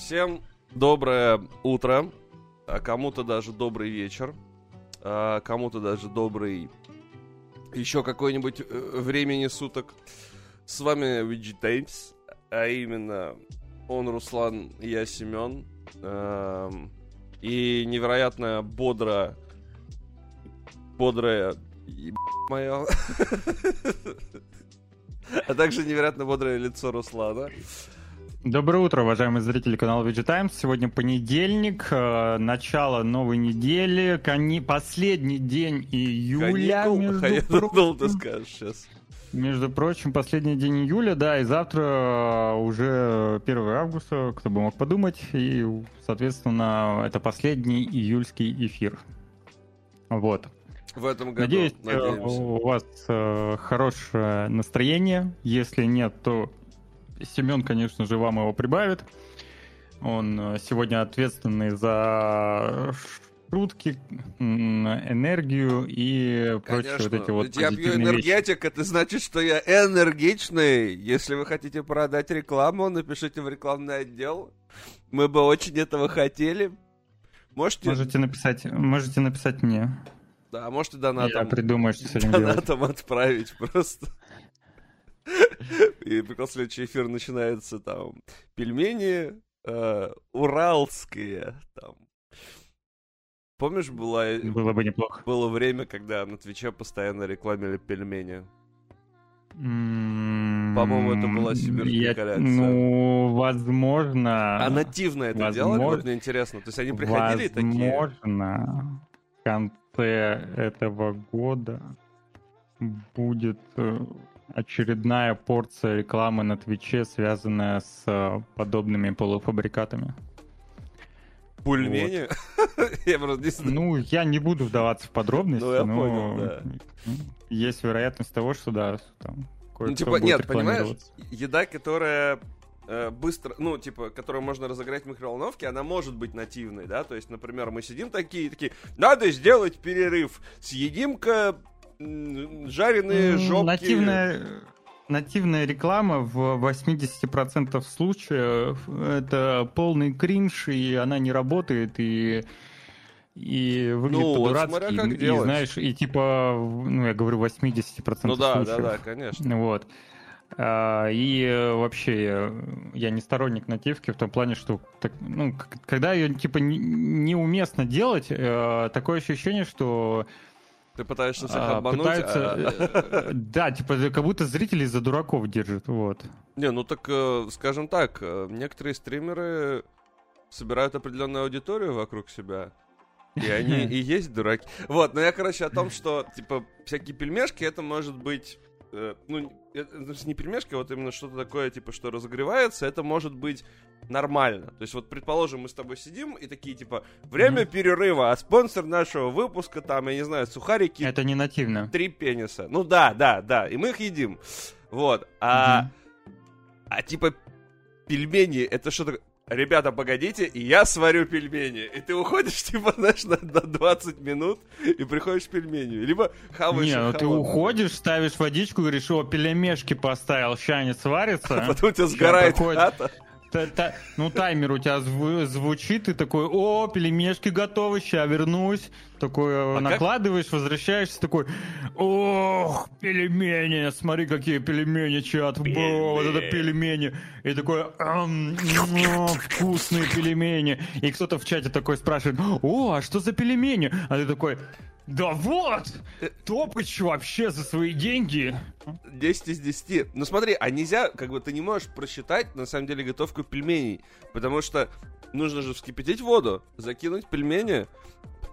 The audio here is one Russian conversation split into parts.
Всем доброе утро, а кому-то даже добрый вечер, а кому-то даже добрый еще какой-нибудь э, времени суток. С вами VG Times, а именно он Руслан, я Семен. Эм, и невероятно бодро, бодрая мое, а также невероятно бодрое лицо Руслана. Доброе утро, уважаемые зрители канала VG Times. Сегодня понедельник, э, начало новой недели, кони... последний день июля. Каникул? между А прочим. ты скажешь сейчас. Между прочим, последний день июля, да, и завтра э, уже 1 августа, кто бы мог подумать, и, соответственно, это последний июльский эфир. Вот. В этом году, Надеюсь, э, надеемся. у вас хорошее настроение. Если нет, то Семен, конечно же, вам его прибавит. Он э, сегодня ответственный за шутки, энергию и прочие Конечно, вот эти вот ведь я пью позитивные вещи. энергетик, это значит, что я энергичный. Если вы хотите продать рекламу, напишите в рекламный отдел. Мы бы очень этого хотели. Можете, Можете написать, можете написать мне. да, можете Я донатом, придумаю, что с этим делать. донатом отправить просто. И прикол, следующий эфир начинается там пельмени э, уралские там. Помнишь, была, Было бы неплохо. было время, когда на Твиче постоянно рекламили пельмени? М, По-моему, это была сибирская я- коллекция. Ну, возможно. А нативно это возможно- делали? Вот мне интересно. То есть они приходили и такие... Возможно, в конце этого года будет э, очередная порция рекламы на Твиче, связанная с э, подобными полуфабрикатами. Пульмени? Я просто не знаю. Ну, я не буду вдаваться в подробности, Ну, я но понял, да. есть вероятность того, что да, там Ну, типа, нет, понимаешь, еда, которая э, быстро, ну, типа, которую можно разогреть в микроволновке, она может быть нативной, да, то есть, например, мы сидим такие, такие, надо сделать перерыв, съедим-ка жареные жопки. Нативная, нативная реклама в 80% случаев это полный кринж, и она не работает, и, и выглядит Ну, вот по-дурацки. как и, делать. знаешь, и типа, ну, я говорю, 80% Ну да, да, случаев. да, конечно. Вот. А, И вообще я не сторонник нативки в том плане, что так, ну, когда ее типа не- неуместно делать, э, такое ощущение, что Ты пытаешься всех а, обмануть, пытаются, а- э, да, типа как будто зрителей за дураков держат, вот. Не, ну так, э, скажем так, э, некоторые стримеры собирают определенную аудиторию вокруг себя. И они и есть дураки. Вот, но я, короче, о том, что, типа, всякие пельмешки, это может быть... э, ну, это значит, не пельмешки, а вот именно что-то такое, типа, что разогревается, это может быть нормально. То есть, вот, предположим, мы с тобой сидим и такие, типа, время Мгм. перерыва, а спонсор нашего выпуска, там, я не знаю, сухарики, Это не нативно. три пениса. Ну да, да, да, и мы их едим. Вот, а... Мгм. А типа пельмени, это что такое? Ребята, погодите, и я сварю пельмени. И ты уходишь, типа, знаешь, на, на 20 минут и приходишь к пельмени. Либо хаваешь Не, ну ты уходишь, ставишь водичку, говоришь, о, пельмешки поставил, ща они сварятся. А потом у тебя сгорает хата. Та- та- ну, таймер у тебя зву- звучит, ты такой, о, пельмешки готовы, ща вернусь. Такой А как- накладываешь, возвращаешься, такой, ох, пельмени, смотри, какие пельмени, чат, бро, вот это пельмени. И такой, «Ам, м, вкусные пельмени. И кто-то в чате такой спрашивает, о, а что за пельмени? А ты такой, да вот, Топыч вообще за свои деньги. 10 из 10. Ну смотри, а нельзя, как бы ты не можешь просчитать, на самом деле, готовку пельменей. Потому что нужно же вскипятить воду, закинуть пельмени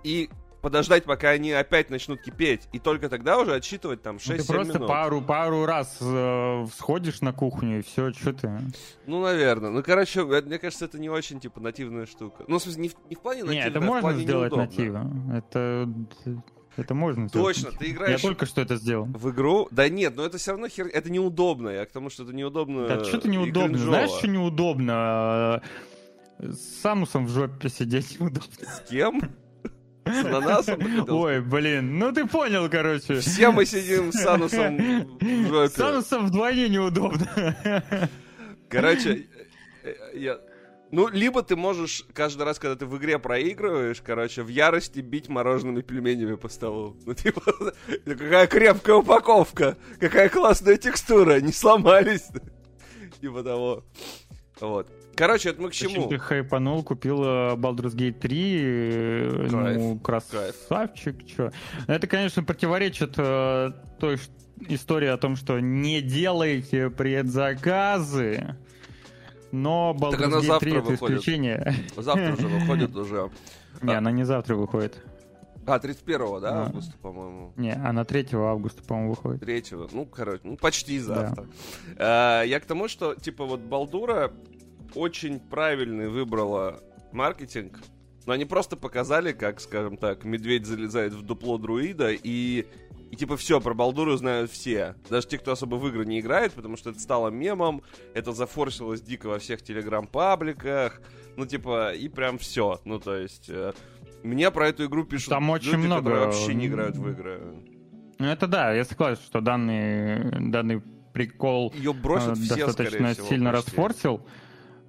и подождать, пока они опять начнут кипеть. И только тогда уже отсчитывать там 6-7 Ну, ты просто минут. пару, пару раз э, сходишь на кухню и все, что ты. Ну, наверное. Ну, короче, э, мне кажется, это не очень, типа, нативная штука. Ну, в смысле, не в, не в плане Не, нативная, это а в можно плане сделать неудобно. нативно. Это, это можно сделать. Точно, нативно. ты играешь- Я только что это сделал. В игру? Да нет, но это все равно хер... Это неудобно. Я к тому, что это неудобно. Да что-то неудобно. Знаешь, что неудобно? Э, С Самусом в жопе сидеть неудобно. С кем? С ананасом? Ой, блин, ну ты понял, короче. Все мы сидим с анусом в. С анусом вдвойне неудобно. Короче, э, э, я... Ну, либо ты можешь каждый раз, когда ты в игре проигрываешь, короче, в ярости бить морожеными пельменями по столу. Ну, типа, какая крепкая упаковка, какая классная текстура, не сломались. Типа того. Вот. Короче, это мы к чему? Ты хайпанул, купил э, Baldur's Gate 3, э, Кайф, ну, красавчик, чё. Это, конечно, противоречит э, той истории о том, что не делайте предзаказы, но Baldur's Gate завтра 3 это выходит. исключение. Завтра уже выходит уже. Не, она не завтра выходит. А, 31 да, Да. августа, по-моему. Не, она 3 августа, по-моему, выходит. Третьего, ну, короче, ну, почти завтра. А, я к тому, что, типа, вот Балдура очень правильный выбрала маркетинг, но они просто показали, как, скажем так, медведь залезает в дупло друида, и, и типа, все, про Балдуру знают все. Даже те, кто особо в игры не играет, потому что это стало мемом, это зафорсилось дико во всех телеграм-пабликах, ну, типа, и прям все. Ну, то есть... э, мне про эту игру пишут Там очень люди, много, которые вообще не играют в игры. Ну, это да, я согласен, что данный, данный прикол Ее бросят э, все, достаточно всего, сильно почти. расфорсил.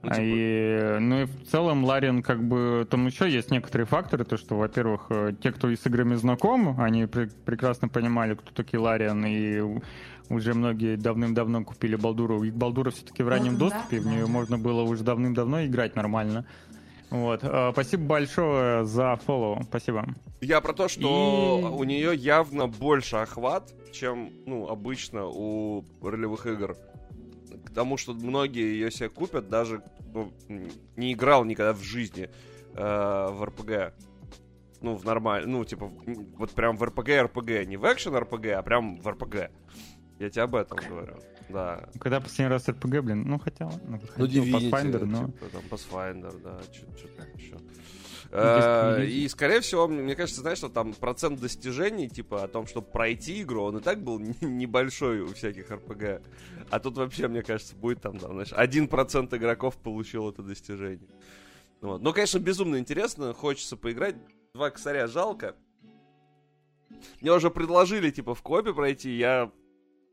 Ну, типа, И, ну и в целом Ларин как бы... Там еще есть некоторые факторы, то что, во-первых, э, те, кто и с играми знаком, они пре- прекрасно понимали, кто такие Лариан, и уже многие давным-давно купили Балдуру. И Балдура все-таки в раннем Вот доступе, да, в нее да. можно было уже давным-давно играть нормально. Вот. Э, Спасибо большое за фоллоу. Спасибо. Я про то, что И- у нее явно больше охват, чем, ну, обычно у ролевых игр. К тому, что многие ее себе купят, даже кто не играл никогда в жизни э, в РПГ. Ну, в нормально, ну, типа, вот прям в РПГ РПГ, не в экшен РПГ, а прям в РПГ. Я тебе об этом говорю. Да. Когда последний раз РПГ, блин, ну хотя Ну, хотел Divinity, Pathfinder, но... типа, там, Pathfinder, да, что там еще. Э. И, скорее всего, мне кажется, знаешь, что там процент достижений, типа, о том, чтобы пройти игру, он и так был не- небольшой у всяких РПГ. А тут вообще, мне кажется, будет там, да, знаешь, 1% игроков получил это достижение. Вот. Ну, конечно, безумно интересно, хочется поиграть. Два косаря жалко. Мне уже предложили, типа, в копе пройти, я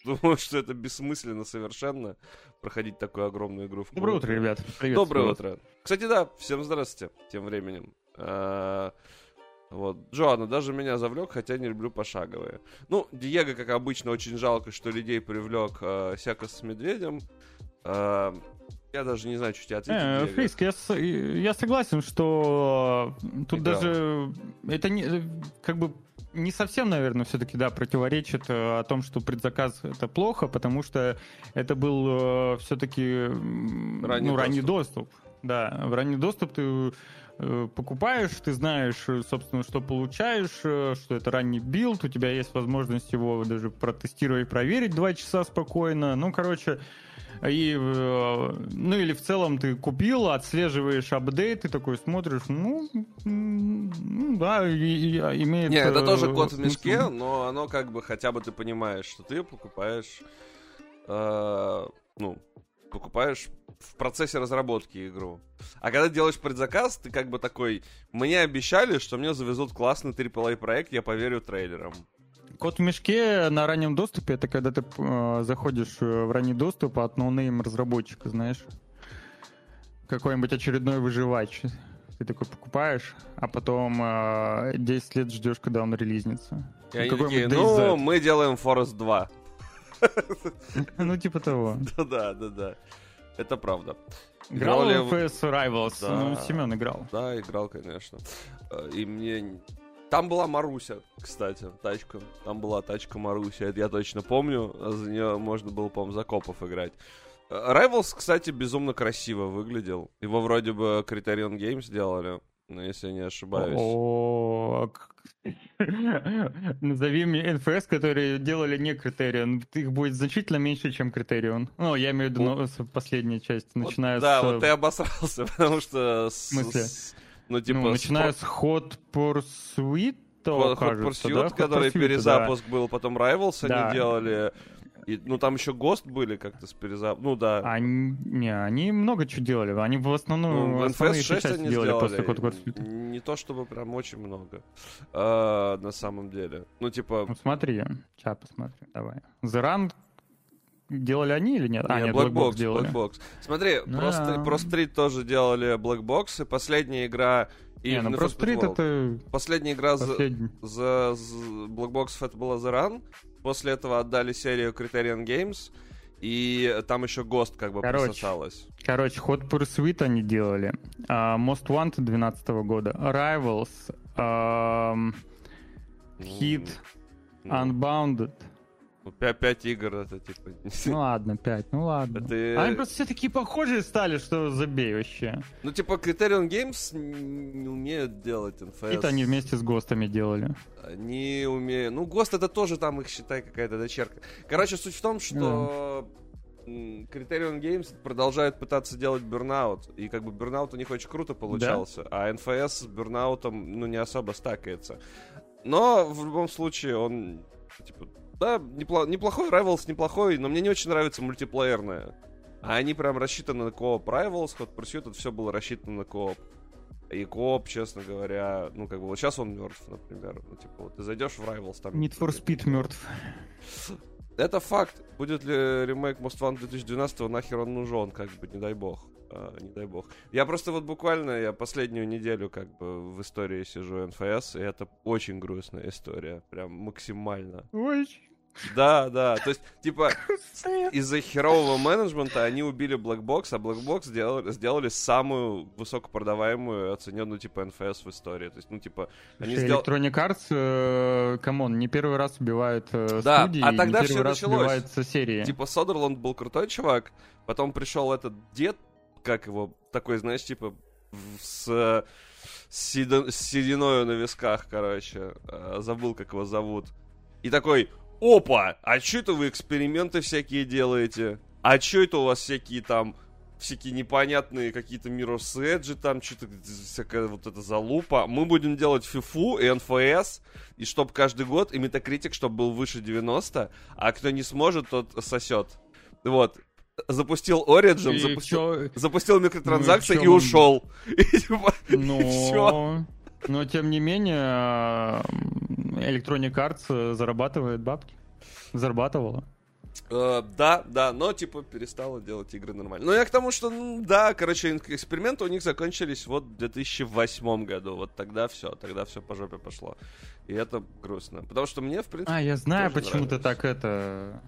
думаю, что это бессмысленно совершенно проходить такую огромную игру в Доброе коопе. утро, ребят. Привет. Доброе утро. Кстати, да, всем здравствуйте тем временем. А, Вот, Джоанна даже меня завлек, хотя не люблю пошаговые. Ну, Диего, как обычно, очень жалко, что людей привлек э, Сяка с медведем. А, я даже не знаю, что тебе ответить. Э. Фриск, я, с- я согласен, что э, тут Играл. даже это не э, как бы не совсем, наверное, все-таки да противоречит э, о том, что предзаказ это плохо, потому что это был все-таки Ранний ну ранний доступ. доступ. Да, в ранний доступ ты э, покупаешь, ты знаешь, э, собственно, что получаешь, э, что это ранний билд, у тебя есть возможность его даже протестировать, проверить два часа спокойно. Ну, короче, и, э, ну или в целом ты купил, отслеживаешь апдейты, такой смотришь, ну, ну да, и- и- имеет... Не, это э, тоже кот в смысл. мешке, но оно как бы хотя бы ты понимаешь, что ты покупаешь, э, ну, покупаешь в процессе разработки игру. А когда делаешь предзаказ, ты как бы такой, мне обещали, что мне завезут классный AAA проект, я поверю трейлерам. Кот в мешке на раннем доступе это когда ты э, заходишь э, в ранний доступ от no-name разработчика, знаешь. Какой-нибудь очередной выживач. Ты такой покупаешь, а потом э, 10 лет ждешь, когда он релизнется. И они такие, ну, мы делаем Forest 2. Ну, типа того. Да-да, да-да. Это правда. Играл ли в NFS Rivals? Да. Ну, Семен играл. Да, играл, конечно. Э, И мне... Там была Маруся, кстати, тачка. Там была тачка Маруся, это я точно помню. За нее можно было, по-моему, закопов играть. Э, Rivals, кстати, безумно красиво выглядел. Его вроде бы Criterion Games сделали, но если я не ошибаюсь. О, Назови мне НФС, которые делали не Критерион. Их будет значительно меньше, чем Критерион. Ну, я имею в виду ну, последняя часть, начиная да, с... вот ты обосрался, потому что... с- смысле? ну, типа... ну, с начиная с Hot Pursuit, Hot Hot кажется, Pursuit, да? Который Pursuit, да. перезапуск был, потом Rivals Да. они делали. И, ну, там еще Ghost были как-то с перезапуском. Ну, да. Они, не, они много чего делали. Они в основном Ну, NFS 6 части они делали сделали. после Pursuit. Не то чтобы прям очень много. а, на самом деле. Ну, типа, Ну, смотри, сейчас посмотрю, давай. The Run делали они или нет? А, Не, нет, Black Black Box, Box делали. Black Box. Смотри, Да. просто Pro Street тоже делали Black Box, и последняя игра... И Не, ну Pro Street это Последняя игра за, последний. за, за Black Box это была The Run. После этого отдали серию Criterion Games. И там еще Ghost как бы Короче. присосалась. Короче, Hot Pursuit они делали. а, Most Wanted 12 года. Rivals. ам, Hit. Ну, Unbounded. Ну, пя- пять игр это типа... Ну ладно, 5, ну ладно. Это- Они просто все такие похожие стали, что забей вообще. Ну, типа, Criterion Games не умеют делать NFS. Это они вместе с ГОСТами делали. Они умеют... Ну, ГОСТ это тоже там их, считай, какая-то дочерка. Короче, суть в том, что м, Criterion Games продолжает пытаться делать Burnout. И как бы Burnout у них очень круто получался. А NFS с Burnout, ну, не особо стакается. Но в любом случае он, типа, да, непло- неплохой Rivals, неплохой, но мне не очень нравится мультиплеерное. А они прям рассчитаны на кооп. Rivals, Hot Pursuit, это все было рассчитано на кооп. И кооп, честно говоря, ну, как бы, вот сейчас он мертв, например. Ну, типа, вот ты зайдешь в Rivals, там... Need for Speed мертв. Это факт. Будет ли ремейк Most Wanted 2012 нахер он нужен, как бы, не дай бог. А, не дай бог. Я просто вот буквально, я последнюю неделю как бы в истории сижу НФС, и это очень грустная история. Прям максимально. Ой, Да, да. То есть, типа, из-за херового менеджмента они убили Black Box, а Black Box сделали, сделали самую высокопродаваемую, оцененную, типа, NFS в истории. То есть, ну, типа, они сделали... Electronic Arts, э, come on, не первый раз убивает э, Да, студии, а тогда не первый раз началось. убивается серии. Типа, Содерланд был крутой чувак, потом пришел этот дед, как его, такой, знаешь, типа, с, с сединою на висках, короче. Э, Забыл, как его зовут. И такой, опа, а что это вы эксперименты всякие делаете? А что это у вас всякие там всякие непонятные какие-то Mirror's Edge, там что-то всякая вот эта залупа. Мы будем делать фифу и НФС, и чтоб каждый год, и Metacritic, чтобы был выше 90, а кто не сможет, тот сосет. Вот. Запустил Origin, И запустил, чё- запустил микротранзакции Ну и и ушел. И типа. Но, но тем не менее, э, Electronic Arts э, зарабатывает бабки. Зарабатывала. Э, да, да, но типа перестала делать игры нормально. Но я к тому, что, ну, да, короче, эксперименты у них закончились вот в 2008 году. Вот тогда все, тогда все по жопе пошло. И это грустно. Потому что мне, в принципе... А, я знаю, почему ты так это...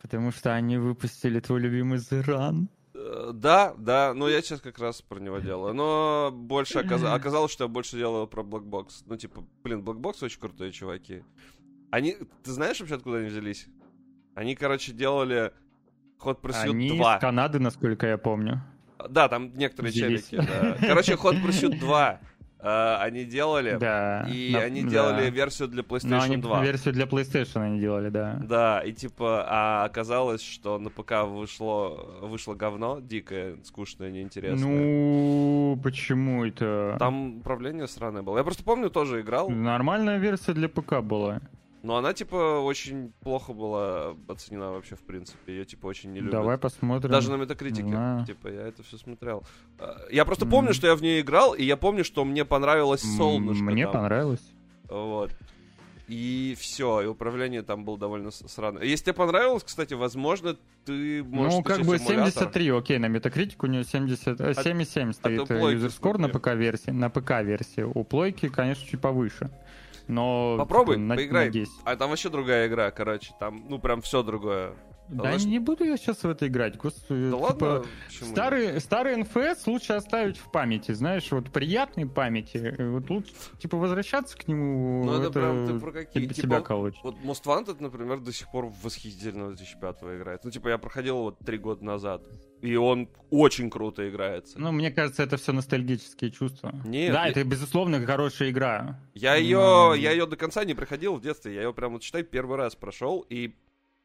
Потому что они выпустили твой любимый. Э, Да, да, но я сейчас как раз про него делаю. Но больше оказ- оказалось, что я больше делаю про Black Box. Ну, типа, блин, Black Box очень крутые чуваки. Они, ты знаешь вообще, откуда они взялись? Они, короче, делали Hot Pursuit Они 2. из Канады, насколько я помню. Да, там некоторые Взялись. челики, да. Короче, Hot Pursuit 2 э, они делали, Да. и на- они да. делали версию для Но PlayStation они 2. версию для PlayStation они делали, да. Да, и типа, а оказалось, что на ПК вышло, вышло говно дикое, скучное, неинтересное. Ну, почему это? Там управление сраное было. Я просто помню, тоже играл, Нормальная версия для ПК была. Но она, типа, очень плохо была оценена вообще, в принципе. Ее, типа, очень не любят. Давай посмотрим. Даже на метакритике. Да. Типа, я это все смотрел. А, Я просто помню, Мгм. что я в нее играл, и я помню, что мне понравилось солнышко. Мне там. понравилось. Вот. И все, и управление там было довольно срано. Если тебе понравилось, кстати, возможно, ты можешь ну, как бы эмулятор. 73, окей, на метакритике у нее 70, э, 7,7 стоит user score на? ПК-версии. На ПК-версии. У плойки, конечно, чуть повыше. Но... Попробуй, типа, на- поиграй. на 10. А там вообще другая игра, короче. Там, ну, прям все другое. Да что- не буду я сейчас в это играть, господи. Да типа, ладно, почему? Старый, старый НФС лучше оставить в памяти, знаешь, вот приятной памяти. Вот лучше, типа, возвращаться к нему, Ну, это это, прям ты про какие? тебя- Типа, тебя колоть. Вот Most Wanted, например, до сих пор восхитительно 2005 играет. Ну, типа, я проходил его три года назад. И он очень круто играется. Ну, мне кажется, это все ностальгические чувства. Нет, да, я- это, безусловно, хорошая игра. Я ее, Ну. я ее до конца не проходил в детстве. Я ее прям, вот считай, первый раз прошел. И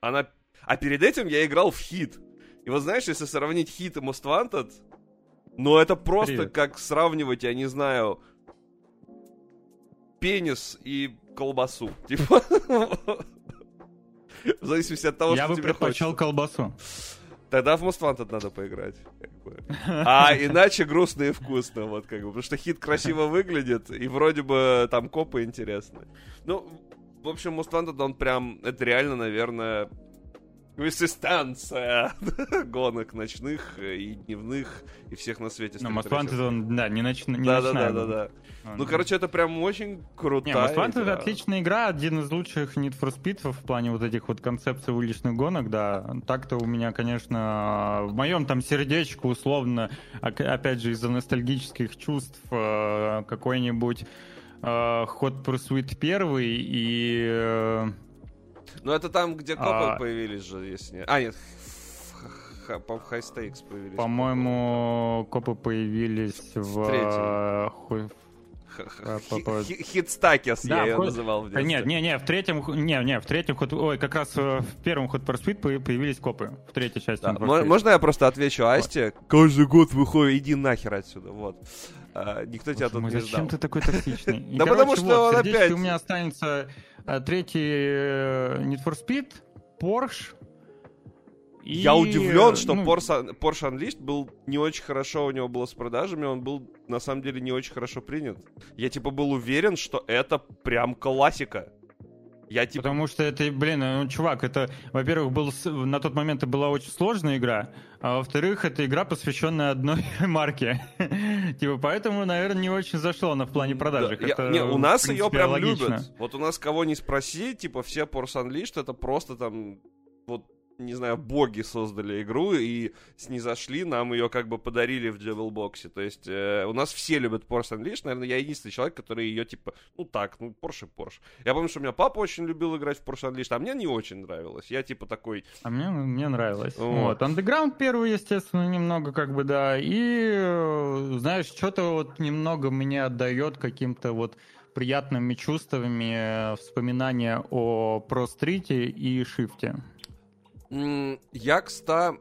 она... А перед этим я играл в хит. И вот знаешь, если сравнить хит и Most Wanted, ну это просто Привет. как сравнивать, я не знаю, пенис и колбасу. Типа... В зависимости от того, я что бы тебе предпочел хочется. колбасу. Тогда в Most Wanted надо поиграть. как бы. А иначе грустно и вкусно, вот как бы. Потому что хит красиво выглядит, и вроде бы там копы интересны. Ну, в общем, Most Wanted, он прям, это реально, наверное, Ассистанция гонок ночных и дневных и всех на свете. Ну, Most Wanted, он, да, не, ноч... не да, ночная. да, да, да, да. Ну, короче, это прям очень крутая Не, Wanted игра. отличная игра, один из лучших Need for Speed в плане вот этих вот концепций уличных гонок, да. Так-то у меня, конечно, в моем там сердечку условно, опять же, из-за ностальгических чувств, э, какой-нибудь э, Hot Pursuit первый и... э, Ну, это там, где копы А. появились же, если не... А, нет, по High Stakes появились. По-моему, копы появились в... э, ху- Х- х- а, по- хи- по- хи- Хитстакес я Да, ее ход- называл в детстве. Нет, не, не, в третьем, не, не, в третьем ход, ой, как раз э, в первом ход for Speed по- появились копы, в третьей части. Да. Можно я просто отвечу Асте? Каждый год выходит, иди нахер отсюда, вот. А, Никто тебя тут мой, не зачем ждал. ты такой токсичный? И, Да короче, потому что вот, он в опять- у меня останется э, третий э, Need for Speed, Porsche. и, Я удивлен, что ну, Porsche, Porsche Unleashed был не очень хорошо, у него было с продажами, он был на самом деле не очень хорошо принят. Я типа был уверен, что это прям классика. Я типа... Потому что это, блин, ну, чувак, это, во-первых, был, на тот момент это была очень сложная игра, а во-вторых, это игра, посвященная одной марке. Типа, поэтому, наверное, не очень зашло она в плане продажи. Да, я- Это, не, у нас принципе, ее прям логично. любят. Вот у нас кого не спроси, типа все Porsche Unleashed это просто там вот не знаю, боги создали игру и снизошли, нам ее как бы подарили в Javelbox. То есть э, у нас все любят Porsche Unleashed. Наверное, я единственный человек, который ее типа, ну так, ну Porsche, Porsche. Я помню, что у меня папа очень любил играть в Porsche Unleashed, а мне не очень нравилось. Я типа такой, А мне, мне нравилось. Вот. Вот. Underground первый, естественно, немного как бы, да. И, э, знаешь, что-то вот немного мне отдает каким-то вот приятными чувствами э, вспоминания о Pro Street и Шифте. Я, кстати,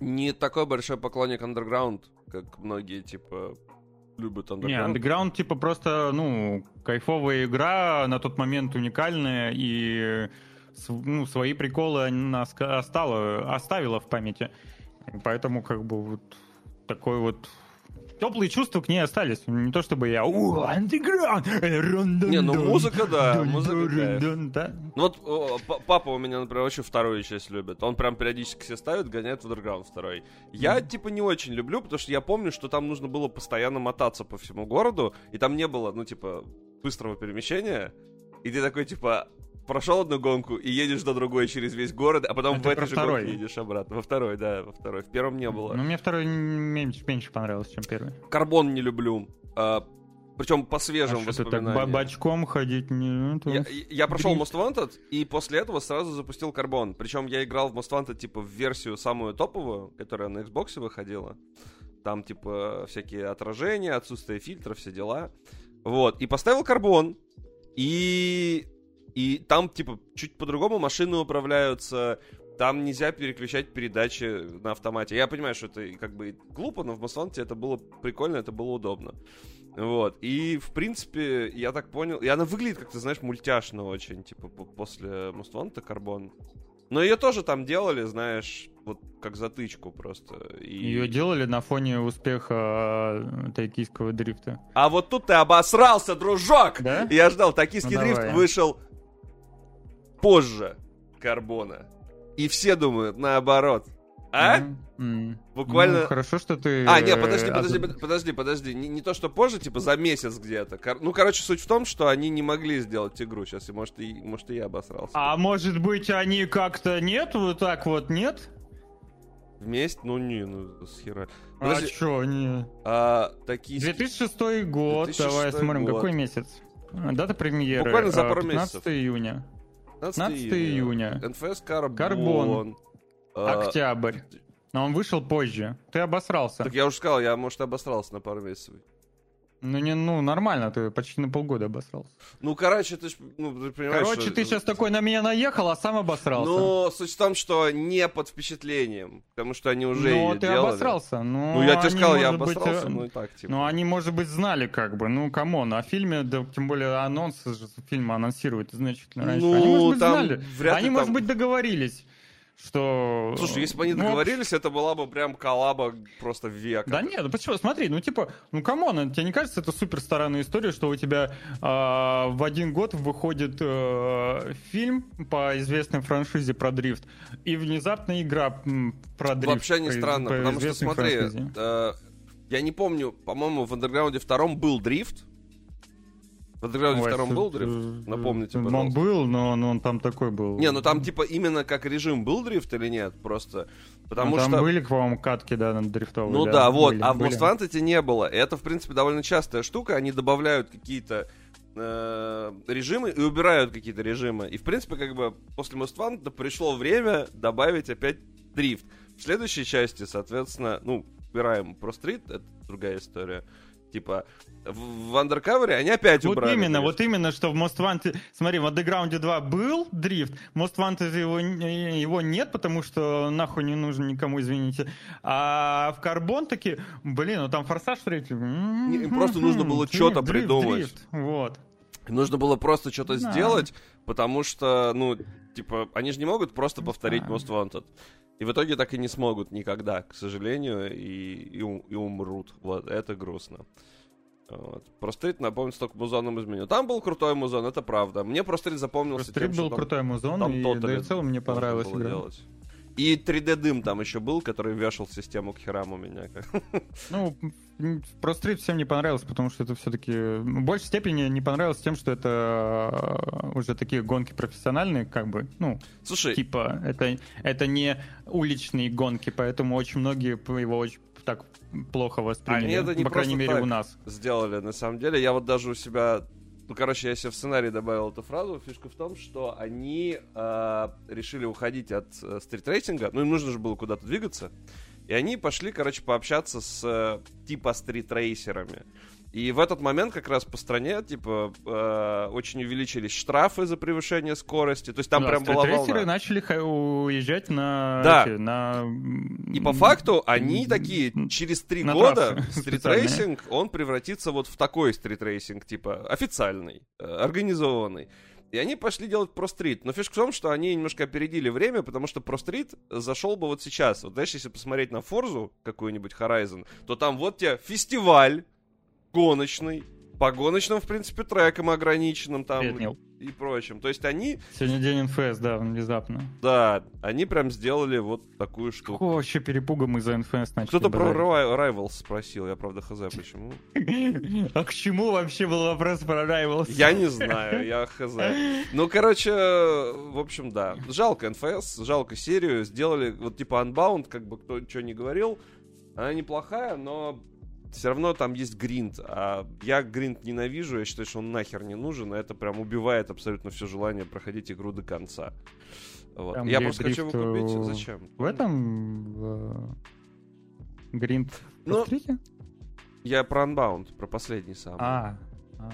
не такой большой поклонник Underground, как многие, типа, любят Underground. Не, Underground, типа, просто, ну, кайфовая игра, на тот момент уникальная, и ну, свои приколы она остала, оставила в памяти. Поэтому, как бы, вот такой вот теплые чувства к ней остались. Не то чтобы я «О, Underground!» Не, ну музыка, да, музыка да. Ну вот папа у меня, например, очень вторую часть любит. Он прям периодически себе ставит, гоняет в Underground второй. Я, типа, не очень люблю, потому что я помню, что там нужно было постоянно мотаться по всему городу, и там не было, ну, типа, быстрого перемещения. И ты такой, типа, прошел одну гонку и едешь до другой через весь город, а потом Это в этой же второй. гонке едешь обратно. Во второй, да, во второй. В первом не было. Ну, мне второй меньше, меньше понравился, чем первый. Карбон не люблю. причем по свежим А так воспоминаниям. ба- бочком ходить не... это Я, я прошел. Most Wanted, и после этого сразу запустил Карбон. Причем я играл в Most Wanted, типа, в версию самую топовую, которая на Xbox выходила. Там, типа, всякие отражения, отсутствие фильтров, все дела. Вот. И поставил Карбон. И... И там, типа, чуть по-другому машины управляются. Там нельзя переключать передачи на автомате. Я понимаю, что это как бы глупо, но в Wanted это было прикольно, это было удобно. Вот. И, в принципе, я так понял... И она выглядит как-то, знаешь, мультяшно очень, типа, по- после Wanted Карбон. Но ее тоже там делали, знаешь, вот как затычку просто. И... Ее делали на фоне успеха э, тайкийского дрифта. А вот тут ты обосрался, дружок! Да? Я ждал, токийский Ну, дрифт давай. вышел позже Карбона. И все думают наоборот. А? М, м. Буквально- Ну, хорошо, что ты... А, не, э, подожди, от- подожди, под- подожди, подожди. Не, не то, что позже, типа за месяц где-то. Кор- Ну, короче, суть в том, что они не могли сделать игру сейчас, и может, и, может, и я обосрался. А может быть, они как-то нет? Вот так вот нет? Вместе? Ну, не, ну, с хера. А Подожди, чё, не... а, такие... 2006 год, 2006 давай смотрим, год. какой месяц? А, Дата премьеры. Буквально за а, пару 15 месяцев. июня. 15 15 июня. НФС Карбон. Карбон. А, Октябрь. Но он вышел позже. Ты обосрался. Так я уже сказал, я, может, обосрался на пару месяцев. Ну, не, ну, нормально, ты почти на полгода обосрался. Ну, короче, ты ж, ну, ты понимаешь, Короче, что- ты сейчас такой на меня наехал, а сам обосрался. Ну, суть в том, что не под впечатлением, потому что они уже Ну, ты делали. обосрался. Ну, Ну, я тебе сказал, я может быть, обосрался, э, ну и так, типа. Ну, они, может быть, знали, как бы. Ну, come on, о фильме, да, тем более анонс же фильма анонсируют значительно раньше. Ну, они, может быть, там знали. вряд ли они, там- может быть, договорились, что... Слушай, если бы они ну, договорились, это была бы прям коллаба просто века. Да нет, ну почему? Смотри, ну типа, ну come on, тебе не кажется это супер странная история, что у тебя э, в один год выходит э, фильм по известной франшизе про дрифт, и внезапно игра про дрифт. Вообще не по- странно, по потому что смотри, э, я не помню, по-моему, в Андерграунде втором был дрифт. В Ой, втором был дрифт? э, Напомните, Он пожалуйста. был, но, но он там такой был. Не, ну там типа именно как режим был дрифт или нет, просто. Потому Ну, там что... были, по-моему, катки, да, на дрифтовые. Ну да, вот, были, а в. Most Wanted не было. Это, в принципе, довольно частая штука. Они добавляют какие-то э, режимы и убирают какие-то режимы. И, в принципе, как бы после Most Wanted пришло время добавить опять дрифт. В следующей части, соответственно, ну, убираем про стрит, это другая история. Типа, в, в Undercover они опять Вот убрали именно, дрифт. вот именно, что в Most Wanted... Смотри, в Underground 2 был дрифт, в Most Wanted его, не- его нет, потому что нахуй не нужен никому, извините. А в Карбон таки, блин, ну там Форсаж третий. м-м-м, Не, им просто нужно было дрифт, придумать. дрифт. Вот. Нужно было просто что-то Да. сделать, потому что, ну, типа, они же не могут просто повторить Да. Most Wanted. И в итоге так и не смогут никогда, к сожалению, и, и, и умрут. Вот, это грустно. Вот. Про стрит, напомню, столько музоном изменил. Там был крутой музон, это правда. Мне про стрит запомнился Стрит тем, был там крутой музон, там и да и в целом мне понравилась игра. делать. И 3D-дым там еще был, который вешал систему к херам у меня. Ну, про стрит всем не понравилось, потому что это все-таки в большей степени не понравилось тем, что это э, уже такие гонки профессиональные, как бы, ну, Слушай, типа, это, это не уличные гонки, поэтому очень многие его очень так плохо восприняли, Они это не по крайней просто мере, у нас. сделали, на самом деле. Я вот даже у себя... Ну, короче, я себе в сценарий добавил эту фразу. Фишка в том, что они э, решили уходить от э, стритрейсинга. Ну, им нужно же было куда-то двигаться. И они пошли, короче, пообщаться с э, типа стритрейсерами. И в этот момент как раз по стране, типа, э, очень увеличились штрафы за превышение скорости. То есть там Да, прям была волна. начали уезжать на... Да. эти, на... И по факту они такие, через три года стритрейсинг, он превратится вот в такой стритрейсинг, типа официальный, э, организованный. И они пошли делать ProStreet. Но фишка в том, что они немножко опередили время, потому что ProStreet зашел бы вот сейчас. Вот знаешь, если посмотреть на Форзу какую-нибудь Horizon, то там вот тебе фестиваль гоночный, по гоночным, в принципе, трекам ограниченным там Привет, Нил. и прочим. То есть они, Сегодня день НФС, да, внезапно. да, они прям сделали вот такую штуку. Какого вообще перепуга мы за НФС начали Кто-то про Rivals спросил, я правда хз почему. А к чему вообще был вопрос про Rivals? Я не знаю, я хз. Ну, короче, в общем, да. Жалко НФС, жалко серию. Сделали, вот типа Unbound, как бы кто что не говорил. Она неплохая, но все равно там есть гринд. А я гринд ненавижу, я считаю, что он нахер не нужен. И это прям убивает абсолютно все желание проходить игру до конца. Вот. Там, Я просто хочу его купить. э, Зачем? В этом... В... Гринд Ну? Я про Unbound, про последний самый. А, а.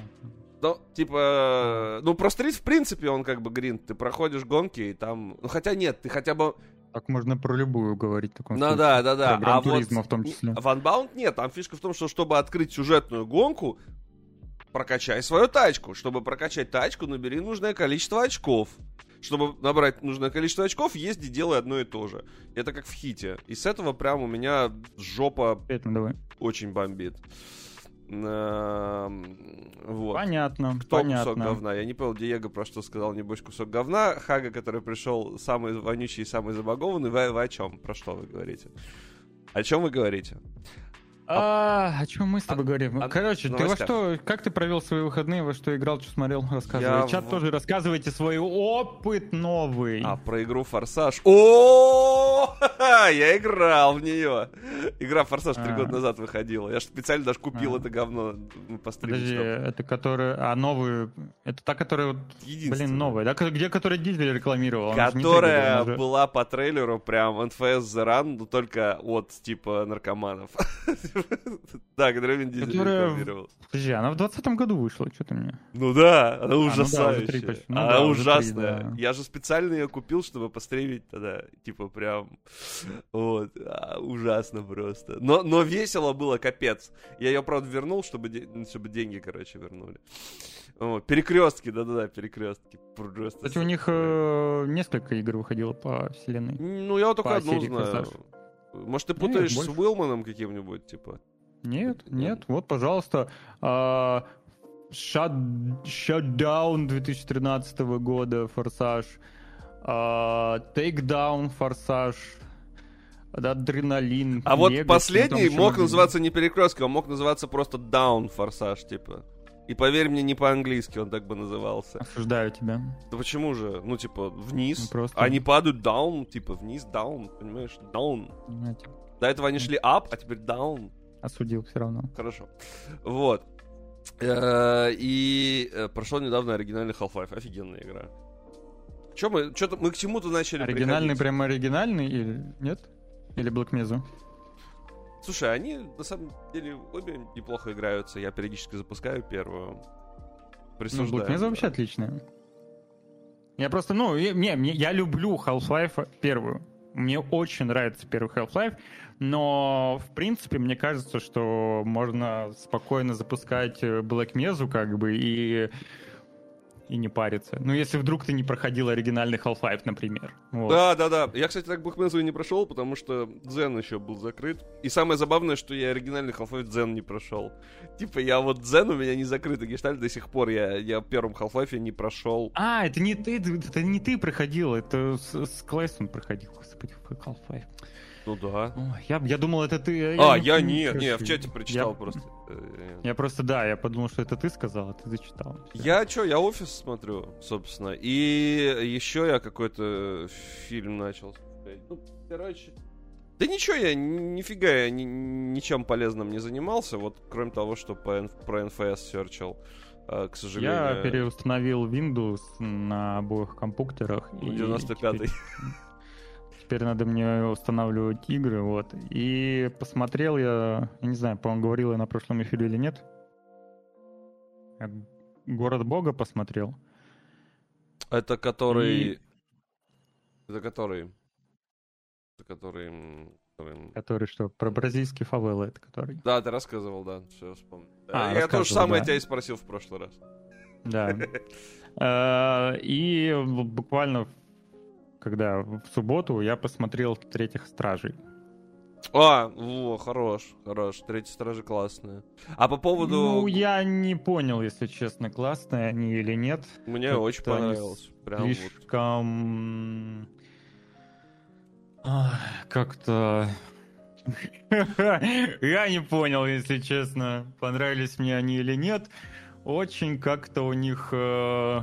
Ну, типа, ну, про стрит, в принципе, он как бы гринд. Ты проходишь гонки, и там... Ну, хотя нет, ты хотя бы... Так можно про любую говорить. в таком Ну, случае. да, да, да. Про А вот в том числе. в Unbound нет. Там фишка в том, что чтобы открыть сюжетную гонку, прокачай свою тачку. Чтобы прокачать тачку, набери нужное количество очков. Чтобы набрать нужное количество очков, езди, делай одно и то же. Это как в хите. И с этого прям у меня жопа Поэтому давай. очень бомбит. Эм, Вот. Понятно, Кто кусок понятно. говна? Я не понял, Диего про что сказал, небось, кусок говна. Хага, который пришел самый вонючий и самый забагованный. Вы, вы о чем? Про что вы говорите? О чем вы говорите? А, о чем мы с тобой говорим? а- Короче, ты во новостях. что, как ты провел свои выходные, во что играл, что смотрел, рассказывай. Я Чат в- тоже рассказывайте свой опыт новый. А, про игру Форсаж. О, я играл в нее. Игра Форсаж три А. года назад выходила. Я же специально даже купил А. это говно ну, постримить. Подожди, это которая, а новую, это та, которая, блин, новая, да, где которая Дизель рекламировал? Которая была по трейлеру прям NFS The Run, но только от типа наркоманов. Да, который Вин Дизель Которая рекламировал. Подожди, она в двадцатом году вышла, что ты мне? Ну да, она ну ужасающая. Ну она ужасная. Я же специально ее купил, чтобы постримить тогда. Типа прям... Вот, а, ужасно просто. Но, но весело было, капец. Я ее, правда, вернул, чтобы, де- чтобы деньги, короче, вернули. Перекрестки, да-да-да, перекрестки. Кстати, у них э, несколько игр выходило по вселенной. Ну, я только одну знаю. Может, ты Нет, путаешь с больше. Уилманом каким-нибудь, типа? Нет, нет, вот, пожалуйста. а, Shut, Shutdown 2013 года, Форсаж. а, Takedown, Форсаж. Адреналин. А вот последний мог называться не перекрестком, а мог называться просто Down Форсаж, типа. И поверь мне, не по-английски он так бы назывался. Осуждаю тебя. Да почему же? Ну, типа, вниз. Ну, просто- Они падают down, типа, вниз, down, понимаешь? Down. Знаете, До этого они шли up, а теперь down. Осудил все равно. Хорошо. Вот. Э, И э, прошел недавно оригинальный Half-Life. Офигенная игра. Че мы, что-то мы к чему-то начали Оригинальный, приходить. прям оригинальный или нет? Или Black Mesa? Слушай, они на самом деле обе неплохо играются. Я периодически запускаю первую. Ну, Присуждаю. Black Mesa да. вообще отличная. Я просто, ну, я, не, мне, я люблю Half-Life первую. Мне очень нравится первый Half-Life, но, в принципе, мне кажется, что можно спокойно запускать э, Black Mesa, как бы, и, и не париться. Ну, если вдруг ты не проходил оригинальный Half-Life, например. Вот. Да, да, да. Я, кстати, так Mesa и не прошел, потому что Дзен еще был закрыт. И самое забавное, что я оригинальный Half-Life Дзен не прошел. Типа, я вот Дзен у меня не закрытый гештальт до сих пор. Я, я в первом Half-Life не прошел. А, это не ты, это не ты проходил, это с, с Клайсом проходил, господи, Half-Life. Ну да. Я, я думал, это ты. а, не я помню, не, не, короче. в чате прочитал Я- просто. Э, Я просто, да, я подумал, что это ты сказал, а ты зачитал. Я чё, я офис смотрю, собственно. И еще я какой-то фильм начал. Ну, короче. Да ничего, я ни- нифига я ни- ничем полезным не занимался, вот кроме того, что по, про НФС серчил, э, к сожалению. Я переустановил Windows на обоих компьютерах. И 95-й. Теперь, надо мне устанавливать игры, вот. И посмотрел я, я не знаю, по-моему, говорил я на прошлом эфире или нет. Я Город Бога посмотрел. Это который... И- Это который... Это который... который, что, про бразильские фавелы, это который. Да, ты рассказывал, да, все вспомнил. А, я то же самое да. тебя и спросил в прошлый раз. Да. Э, И буквально, когда в субботу я посмотрел третьих стражей. А, во, хорош, хорош. Третьи стражи классные. А по поводу... Ну, я не понял, если честно, классные они или нет. Мне как-то очень понравилось. Прям вот. Слишком... Ах, Как-то... Я не понял, если честно, понравились мне они или нет. Очень как-то у них... э,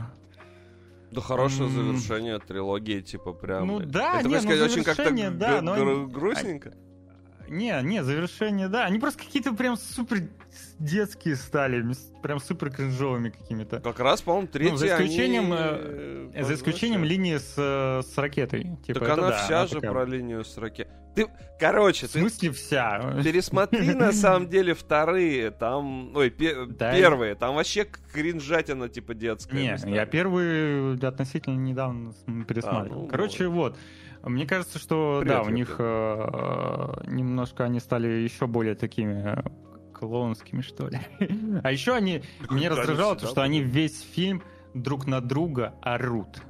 Да хорошее завершение трилогии, типа прям. Ну да, Это, не, ну сказать, очень как-то да, грустненько. Не, не, завершение, да. Они просто какие-то прям супер детские стали, прям супер кринжовыми какими-то. Как раз, по-моему, третий Ну, за исключением, они, э, э, За исключением линии с, э, с ракетой. Типа, Так она да, вся она же такая- про линию с раке. Ты, короче, В ты смысле вся? пересмотри на самом деле вторые, там, ой, пе- Да. первые, там вообще кринжатина типа детская. Не, я первый относительно недавно пересматривал. А, ну, Короче, вот. Мне кажется, что Привет, да, у них Виктор. э, немножко они стали еще более такими э, клоунскими, что ли. А еще они, меня они раздражало то, что они весь фильм друг на друга орут.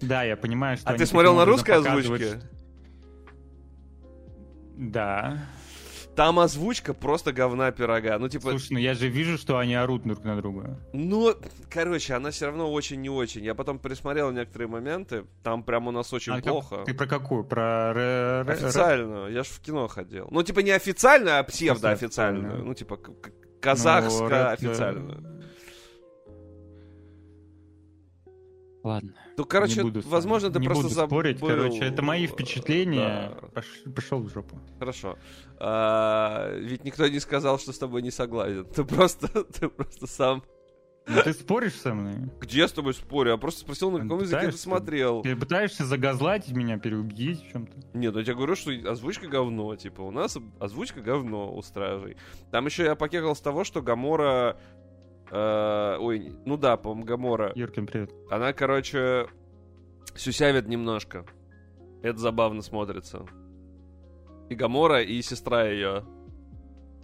Да, я понимаю, что А ты смотрел на русской озвучке? Да. Там озвучка просто говна пирога. Ну, типа, Слушай, ну я же вижу, что они орут друг на друга. Ну, короче, она все равно очень не очень. Я потом пересмотрел некоторые моменты. Там прям у нас очень А как- плохо. Ты про какую? Про Официальную. Я ж в кино ходил. Ну, типа не официальную, а псевдоофициальную. официальную? Ну, типа к- к- Ну, казахско-официальную. Ладно. Ну, короче, буду возможно, ты не просто буду забыл. спорить, короче, это мои впечатления. Да, Пош- Пошел в жопу. хорошо. А, ведь никто не сказал, что с тобой не согласен. Ты просто, ты просто сам. Ну ты споришь со мной? Где я с тобой спорю? Я просто спросил, на каком языке ты смотрел. Ты пытаешься загазлать меня, переубедить в чем-то? Нет, ну я тебе говорю, что озвучка говно, типа, у нас озвучка говно у стражей. Там еще я покекал с того, что Гамора... э, ой, ну да, по-моему, Гамора. Юркин, привет. Она, короче, сюсявит немножко. Это забавно смотрится. И Гамора, и сестра ее.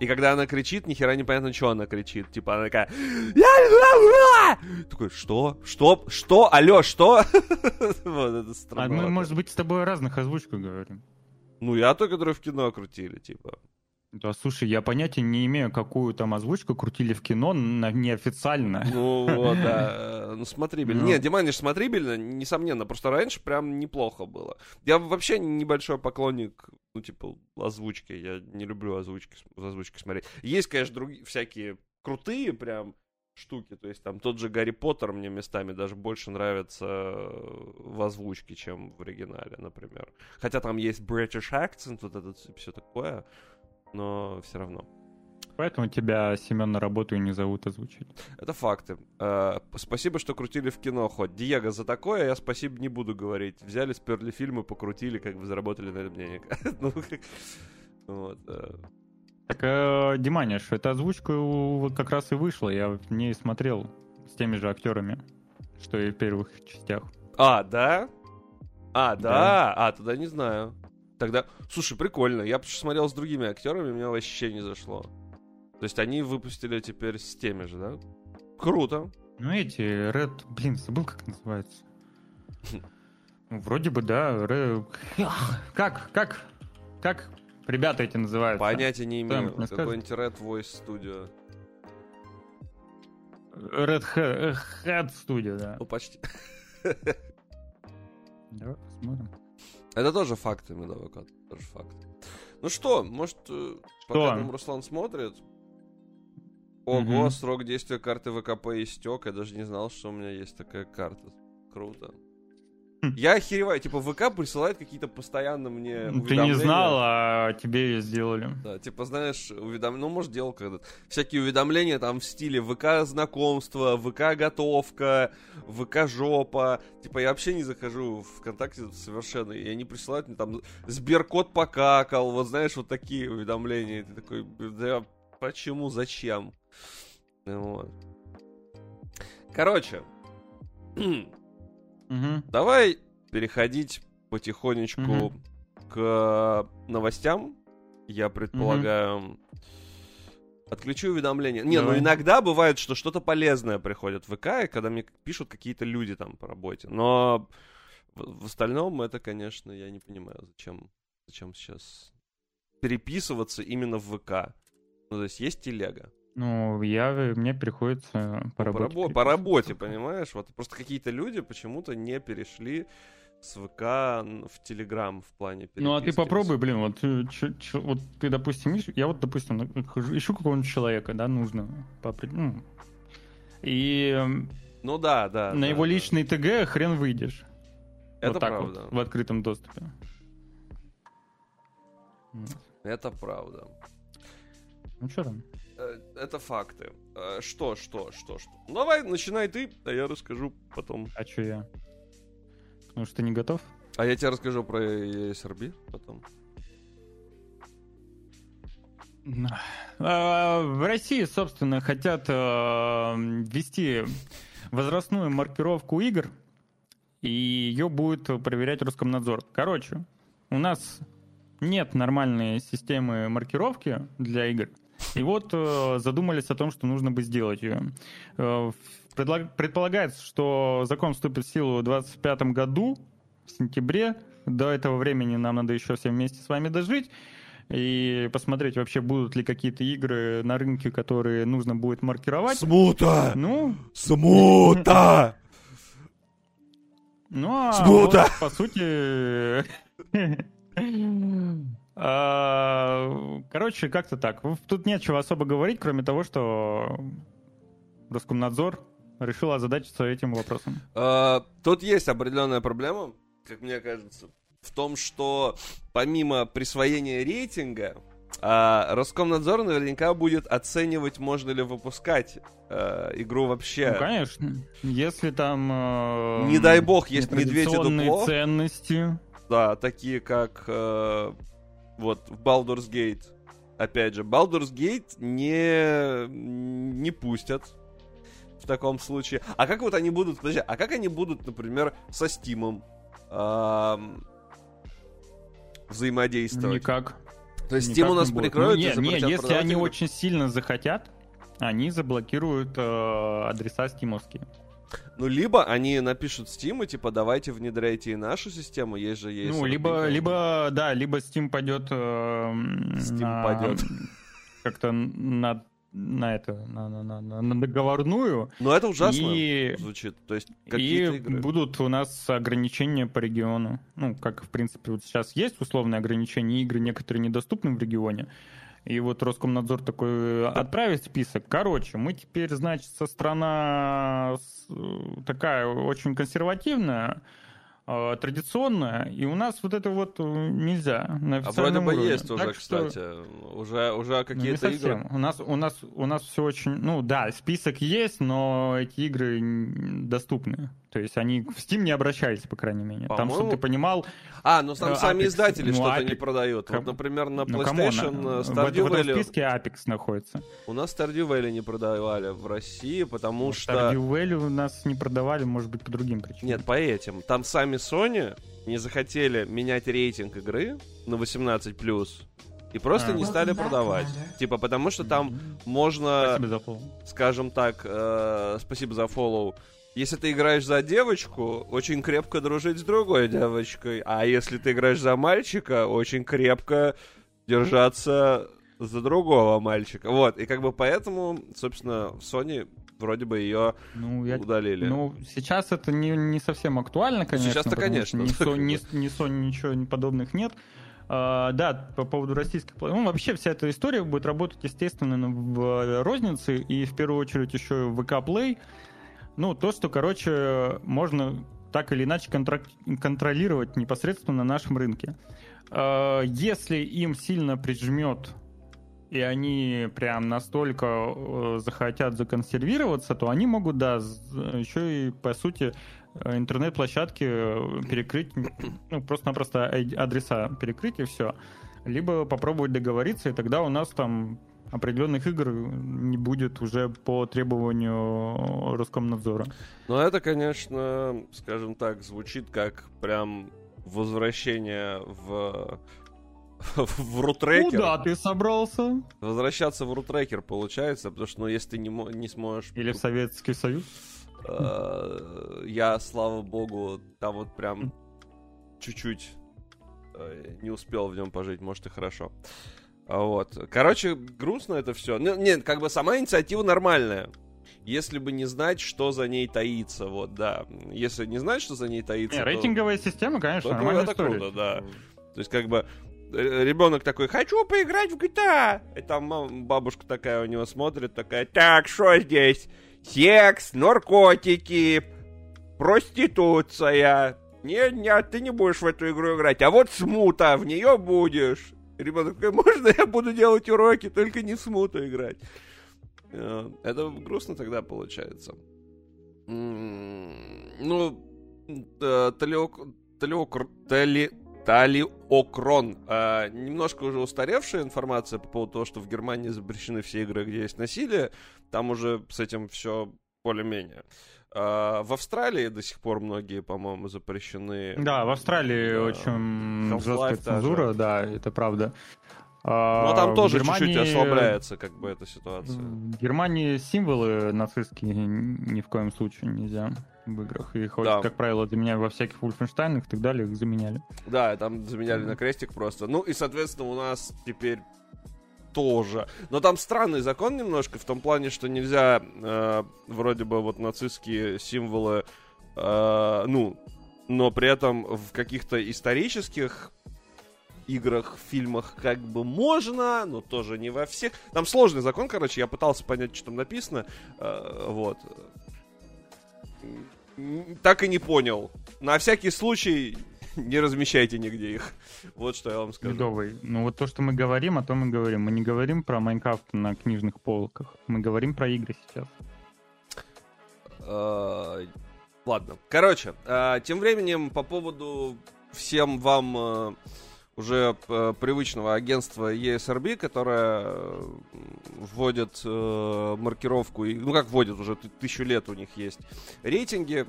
И когда она кричит, ни хера непонятно, что она кричит. Типа она такая... Такой, что? Что? Что? Алло, что? Вот это странно. А мы, может быть, с тобой о разных озвучках говорим. Ну, я то, которые в кино крутили, типа. Да, слушай, я понятия не имею, какую там озвучку крутили в кино на, неофициально. Ну, вот, да. Ну, смотрибельно. Ну. Нет, Диманиш смотрибельно, несомненно. Просто раньше прям неплохо было. Я вообще небольшой поклонник, ну, типа, озвучки. Я не люблю озвучки, озвучки смотреть. Есть, конечно, другие всякие крутые прям штуки. То есть там тот же Гарри Поттер мне местами даже больше нравится в озвучке, чем в оригинале, например. Хотя там есть British accent, вот этот все такое но все равно. Поэтому тебя, Семен, на работу и не зовут озвучить. Это факты. Э, спасибо, что крутили в кино хоть. Диего, за такое я спасибо не буду говорить. Взяли, сперли фильмы, покрутили, как бы заработали на этом денег. ну, вот. Э. Так, э, Диманиш, эта озвучка вот как раз и вышла. Я в ней смотрел с теми же актерами, что и в первых частях. А, да? А, да? да. А, тогда не знаю. Тогда, слушай, прикольно. Я смотрел с другими актерами, мне вообще не зашло. То есть они выпустили теперь с теми же, да? Круто. Ну эти, Red, блин, забыл, как называется. Ну, вроде бы, да. Red... Как, как, как ребята эти называются? Понятия не имею. Какой-нибудь Red Voice Studio. Red Hat Studio, да. Ну, почти. Давай посмотрим. Это тоже факты, медовый кот. Тоже факт. Ну что, может, э, что? пока там Руслан смотрит. Ого, угу. срок действия карты ВКП истек. Я даже не знал, что у меня есть такая карта. Круто. Я охереваю, типа ВК присылает какие-то постоянно мне. Ты не знал, а тебе ее сделали. Да, типа, знаешь, уведомления, ну, может, делал когда-то. Всякие уведомления там в стиле ВК знакомства, ВК готовка, ВК жопа. Типа, я вообще не захожу в ВКонтакте совершенно, и они присылают мне там Сберкот покакал, вот знаешь, вот такие уведомления. И ты такой, да почему, зачем? Вот. Короче, Угу. Давай переходить потихонечку угу. к новостям. Я предполагаю. Угу. Отключу уведомления. Не, ну Давай. ну иногда бывает, что что-то полезное приходит в ВК, и когда мне пишут какие-то люди там по работе. Но в, в остальном это, конечно, я не понимаю, зачем, зачем сейчас переписываться именно в ВК. Ну, то есть есть телега. Ну, я, мне приходится по работе. По, рабо- по работе, понимаешь? Вот просто какие-то люди почему-то не перешли с ВК в Телеграм в плане переписки. Ну, а ты попробуй, блин, вот, э, ч, ч, вот ты, допустим, я вот, допустим, ищу какого-нибудь человека, да, нужно, по, ну, и ну да, да. На да, его да. личный ТГ хрен выйдешь. Это вот так правда. Вот, в открытом доступе. Это правда. Ну что там? Э, это факты. Э, что, что, что, что? Ну, давай, начинай ты, а я расскажу потом. А что я? Потому что ты не готов? А я тебе расскажу про ESRB потом. А, в России, собственно, хотят э, ввести возрастную маркировку игр, и ее будет проверять Роскомнадзор. Короче, у нас нет нормальной системы маркировки для игр, и вот э, задумались о том, что нужно бы сделать ее. Э, предполагается, что закон вступит в силу в 2025 году, в сентябре. До этого времени нам надо еще всем вместе с вами дожить и посмотреть вообще будут ли какие-то игры на рынке, которые нужно будет маркировать. Смута! Ну? Смута! Ну, а Смута! Вот, по сути... А, короче, как-то так. Тут нечего особо говорить, кроме того, что Роскомнадзор решил озадачиться этим вопросом. А, тут есть определенная проблема, как мне кажется, в том, что помимо присвоения рейтинга, а, Роскомнадзор наверняка будет оценивать, можно ли выпускать э, игру вообще. Ну, конечно. Если там... Э, Не дай бог, есть медведи дупло. ценности. Да, такие как э, вот в Baldur's Gate. Опять же, Baldur's Gate не, не пустят в таком случае. А как вот они будут, подожди, а как они будут, например, со Steam эм, взаимодействовать? Никак. То есть Steam у нас прикроют ну, нет, нет, если они очень сильно захотят, они заблокируют э, адреса стимовские. Ну, либо они напишут Steam и типа давайте внедряйте и нашу систему, есть же есть. Ну, либо, либо, да, либо Steam пойдет. Э, Steam на, пойдет. Как-то на на это на, на, на, на договорную. Но это ужасно и, звучит. То есть и игры. будут у нас ограничения по региону. Ну, как в принципе вот сейчас есть условные ограничения, игры некоторые недоступны в регионе. И вот Роскомнадзор такой отправит список. Короче, мы теперь, значит, со страна такая очень консервативная, э, традиционная, и у нас вот это вот э, нельзя на А вроде бы уровне. есть уже, так кстати, что... уже, уже ну, какие-то ну, игры. У нас, у, нас, у нас все очень... Ну да, список есть, но эти игры доступны. То есть они в Steam не обращались, по крайней мере. Там, чтобы ты понимал... А, ну там э, сами издатели ну, что-то Apex... не продают. Вот, например, на ну, PlayStation ну, Stardew Valley... В, в списке Apex находится. У нас Stardew Valley не продавали в России, потому ну, что... Stardew Valley у нас не продавали, может быть, по другим причинам. Нет, по этим. Там сами Sony не захотели менять рейтинг игры на 18+, и просто а. не стали продавать. Типа, потому что там можно, скажем так, э, спасибо за фоллоу, если ты играешь за девочку, очень крепко дружить с другой девочкой. А если ты играешь за мальчика, очень крепко держаться за другого мальчика. Вот, и как бы поэтому, собственно, в Sony вроде бы ее ну, я, удалили. Ну, сейчас это не, не совсем актуально, конечно. Сейчас-то, конечно. Ни, Со, ни, ни Sony ничего подобных нет. Uh, да, по поводу российских Ну, вообще вся эта история будет работать, естественно, в рознице и в первую очередь еще в VK Play. Ну, то, что, короче, можно так или иначе контролировать непосредственно на нашем рынке. А, если им сильно прижмет и они прям настолько э, захотят законсервироваться, то они могут, да, еще и, по сути, интернет-площадки перекрыть, ну, просто-напросто адреса перекрыть и все. Либо попробовать договориться, и тогда у нас там определенных игр не будет уже по требованию Роскомнадзора. Ну, это, конечно, скажем так, звучит как прям возвращение в в рутрекер. Куда ты собрался? Возвращаться в рутрекер получается, потому что, ну, если ты не, не сможешь... Или в Советский Союз? Э, я, слава богу, там вот прям чуть-чуть э, не успел в нем пожить, может и хорошо. Вот. Короче, грустно это все. Ну, нет, как бы сама инициатива нормальная. Если бы не знать, что за ней таится, вот, да. Если не знать, что за ней таится. Не, то... рейтинговая система, конечно, то нормальная это история. круто, да. То есть, как бы, э, ребенок такой, хочу поиграть в GTA. И там бабушка такая у него смотрит, такая, так, что здесь? Секс, наркотики, проституция. Нет, нет, ты не будешь в эту игру играть. А вот смута, в нее будешь. Ребенок такой, можно я буду делать уроки, только не в смуту играть. Э, это грустно тогда получается. Ну, талиок... Тали... Талиокрон. А, немножко уже устаревшая информация по поводу того, что в Германии запрещены все игры, где есть насилие. Там уже с этим все более-менее. А, в Австралии до сих пор многие, по-моему, запрещены. Да, в Австралии да. очень жесткая цензура, даже. да, это правда. Но там а, тоже Германии... чуть-чуть ослабляется как бы эта ситуация. В Германии символы нацистские ни в коем случае нельзя в играх. Их, да. как правило, заменяли во всяких Wolfenstein и так далее, их заменяли. Да, там заменяли на крестик просто. Ну и, соответственно, у нас теперь тоже. Но там странный закон немножко в том плане, что нельзя э, вроде бы вот нацистские символы, э, ну, но при этом в каких-то исторических играх, фильмах как бы можно, но тоже не во всех. Там сложный закон, короче, я пытался понять, что там написано. Э, вот. Так и не понял. На всякий случай не размещайте нигде их. Вот что я вам скажу. Ледовый. Ну вот то, что мы говорим, о том мы говорим. Мы не говорим про Майнкрафт на книжных полках. Мы говорим про игры сейчас. А, ладно. Короче, а, тем временем по поводу всем вам а, уже привычного агентства ESRB, которое вводит маркировку, ну как вводит, уже тысячу лет у них есть рейтинги,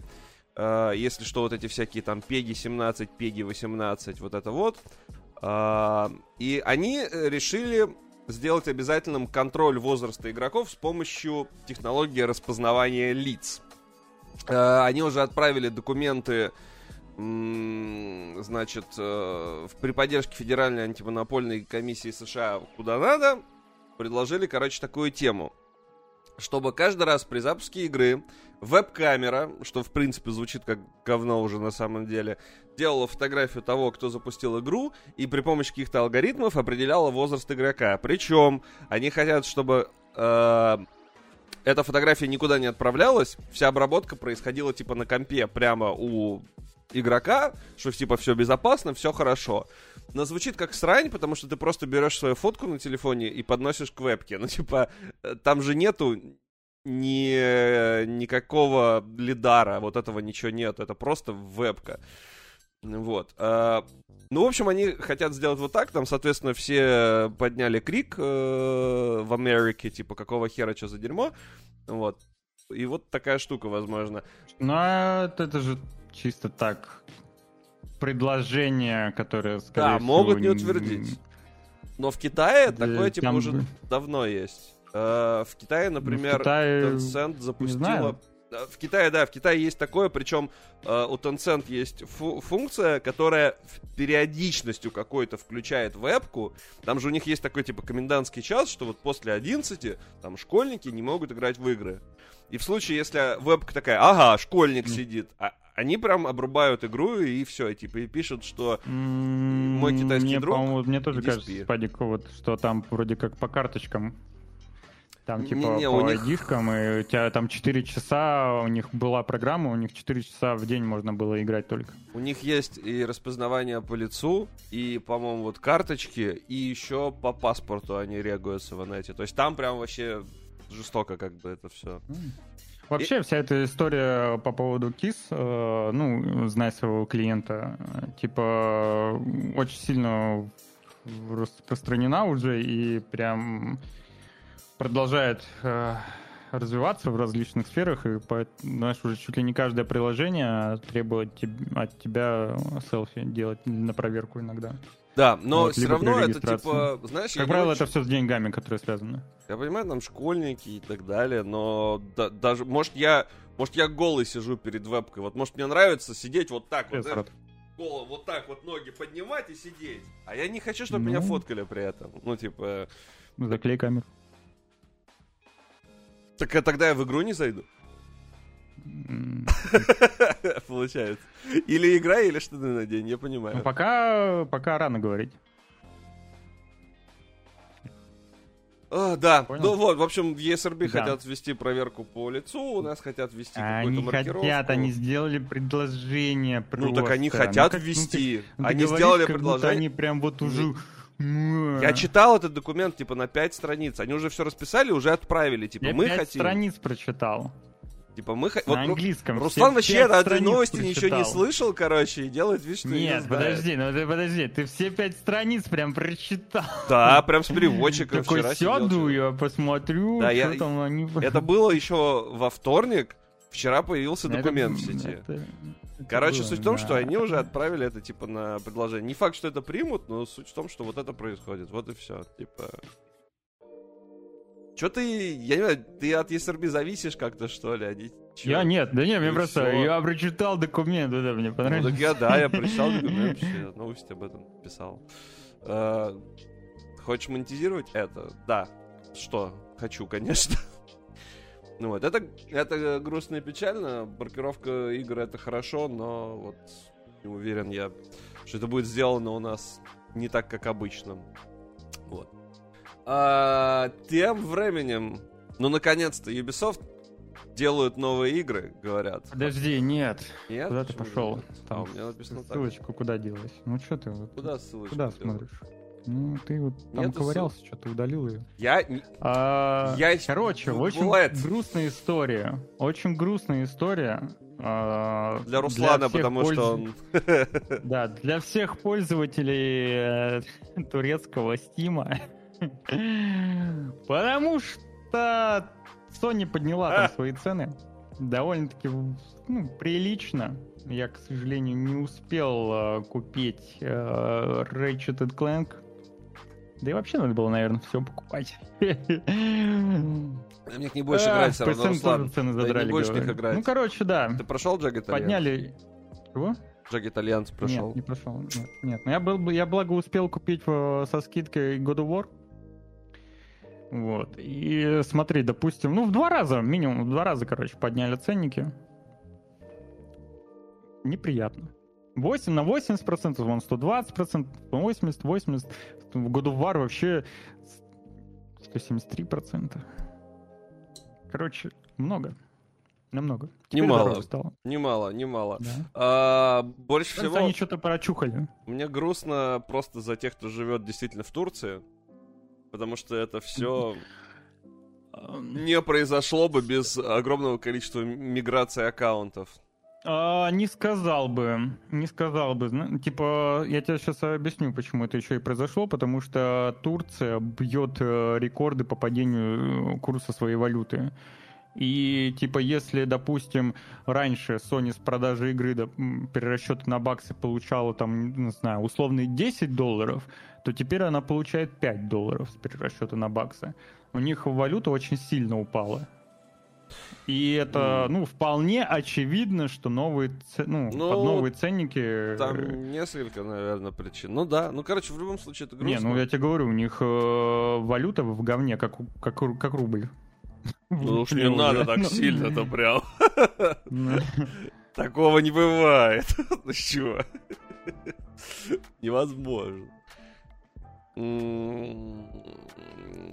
Uh, если что, вот эти всякие там пеги 17, пеги 18, вот это вот. А, и они решили сделать обязательным контроль возраста игроков с помощью технологии распознавания лиц. А, они уже отправили документы значит, э, при поддержке Федеральной антимонопольной комиссии США куда надо, предложили, короче, такую тему. Чтобы каждый раз при запуске игры веб-камера, что в принципе звучит как говно уже на самом деле, делала фотографию того, кто запустил игру, и при помощи каких-то алгоритмов определяла возраст игрока. Причем они хотят, чтобы э, эта фотография никуда не отправлялась, вся обработка происходила типа на компе прямо у игрока, что типа все безопасно, все хорошо. Но звучит как срань, потому что ты просто берешь свою фотку на телефоне и подносишь к вебке. Ну, типа, э, там же нету ни, никакого лидара, вот этого ничего нет, это просто вебка. Вот. А, ну, в общем, они хотят сделать вот так. Там, соответственно, все подняли крик э, в Америке, типа, какого хера, что за дерьмо. Вот. И вот такая штука, возможно. Ну, а это же чисто так предложение, которое, скорее Да, могут не утвердить. Но в Китае такое, типа, уже давно есть. Э, в Китае, ну, например, Tencent запустила... Э, в Китае, да, в Китае есть такое, причем э, у Tencent есть фу- функция, которая периодичностью какой-то включает вебку. Там же у них есть такой, типа, комендантский час, что вот после 11 там школьники не могут играть в игры. И в случае, если вебка такая, ага, школьник сидит, а, они прям обрубают игру и все, типа, и пишут, что мой китайский мне, друг... Мне тоже кажется, спи. Спадик, вот, что там вроде как по карточкам там типа не, не, по них... дишкам, и у тебя там 4 часа, у них была программа, у них 4 часа в день можно было играть только. У них есть и распознавание по лицу, и, по-моему, вот карточки, и еще по паспорту они реагируются в инете. То есть там прям вообще жестоко как бы это все. Вообще, и... вся эта история по поводу KISS, э, ну, зная своего клиента, типа, очень сильно распространена уже и прям продолжает э, развиваться в различных сферах, и, знаешь, уже чуть ли не каждое приложение требует от тебя селфи делать на проверку иногда. Да, но вот, все равно это типа, знаешь, как правило, очень... это все с деньгами, которые связаны. Я понимаю, там школьники и так далее, но да, даже, может, я, может, я голый сижу перед вебкой, вот, может, мне нравится сидеть вот так вот, знаешь, голову вот так вот ноги поднимать и сидеть, а я не хочу, чтобы ну... меня фоткали при этом, ну, типа... Заклей камеру. Так а тогда я в игру не зайду? Получается. Или игра, или что-то на день, я понимаю. Ну, пока, пока рано говорить. А, да, Понял? ну вот, в общем, в ESRB да. хотят ввести проверку по лицу, у нас хотят ввести какую-то маркировку. Они хотят, они сделали предложение просто. Ну так они хотят ну, как, ввести. Ну, ты, они ты сделали предложение. Они прям вот уже я читал этот документ, типа, на 5 страниц. Они уже все расписали, уже отправили. Типа, Я мы 5 хотим... страниц прочитал. Типа, мы. На вот, английском. Руслан вообще на этой новости прочитал. ничего не слышал, короче, и делает вид, что Нет, не подожди, ну ты подожди, ты все пять страниц прям прочитал. Да, прям с переводчиком Такой сяду, я посмотрю, да, я... там они... Это было еще во вторник, вчера появился документ в сети. Короче, было, суть в том, да. что они уже отправили это, типа, на предложение. Не факт, что это примут, но суть в том, что вот это происходит. Вот и все. Типа... Че ты, я не знаю, ты от ESRB зависишь как-то, что ли? Они, чё? Я нет, да нет, мне просто, все. я прочитал документ, это мне понравилось. Ну, так я, да, я прочитал документ, вообще, новости об этом писал. А, хочешь монетизировать это? Да. Что? Хочу, конечно. Ну вот, это, это грустно и печально. Маркировка игр это хорошо, но вот не уверен я, что это будет сделано у нас не так, как обычно. Вот. А, тем временем, ну наконец-то, Ubisoft делают новые игры, говорят. Подожди, нет. Нет? Куда ты пошел? Там ссылочку так. куда делась? Ну что ты? Вот, куда ссылочку? Куда смотришь? Ну, ты вот там Нету ковырялся, ссыл... что-то удалил ее. Я... А, я... Короче, очень Бывает. грустная история. Очень грустная история. А, для Руслана, для потому польз... что он... Да, для всех пользователей э, турецкого Стима. Потому что Sony подняла там свои цены довольно-таки ну, прилично. Я, к сожалению, не успел э, купить э, Ratchet Clank. Да и вообще надо было, наверное, все покупать. Мне к ней больше играть все равно, Руслан. цены задрали, не больше них играть. Ну, короче, да. Ты прошел Jagged Alliance? Подняли... Чего? Jagged Alliance прошел. Нет, не прошел. Нет, нет. Но я, был, я благо успел купить э, со скидкой God of War. Вот. И смотри, допустим, ну, в два раза, минимум в два раза, короче, подняли ценники. Неприятно. 8 на 80%, вон 120%, 80, 80. В of War вообще 173%. Короче, много. Намного. Теперь Немало. стало. Немало, немало. Да. А, больше Кажется, всего они что-то прочухали. мне грустно просто за тех, кто живет действительно в Турции, потому что это все не произошло бы без огромного количества миграции аккаунтов. А, не сказал бы, не сказал бы. Типа, я тебе сейчас объясню, почему это еще и произошло, потому что Турция бьет э, рекорды по падению э, курса своей валюты. И, типа, если, допустим, раньше Sony с продажи игры да, м, перерасчеты на баксы получала, там, не знаю, условные 10 долларов, то теперь она получает 5 долларов с перерасчета на баксы. У них валюта очень сильно упала. И это, ну, вполне очевидно, что новые, ну, Ну, под новые ценники... э, Там несколько, наверное, причин. Ну да, ну короче, в любом случае это Не, грустно. ну я тебе говорю, у них э, валюта в говне, как, как, как рубль. Ну уж не надо так Ну, сильно-то прям. Такого не бывает. Ну чего? Невозможно. М,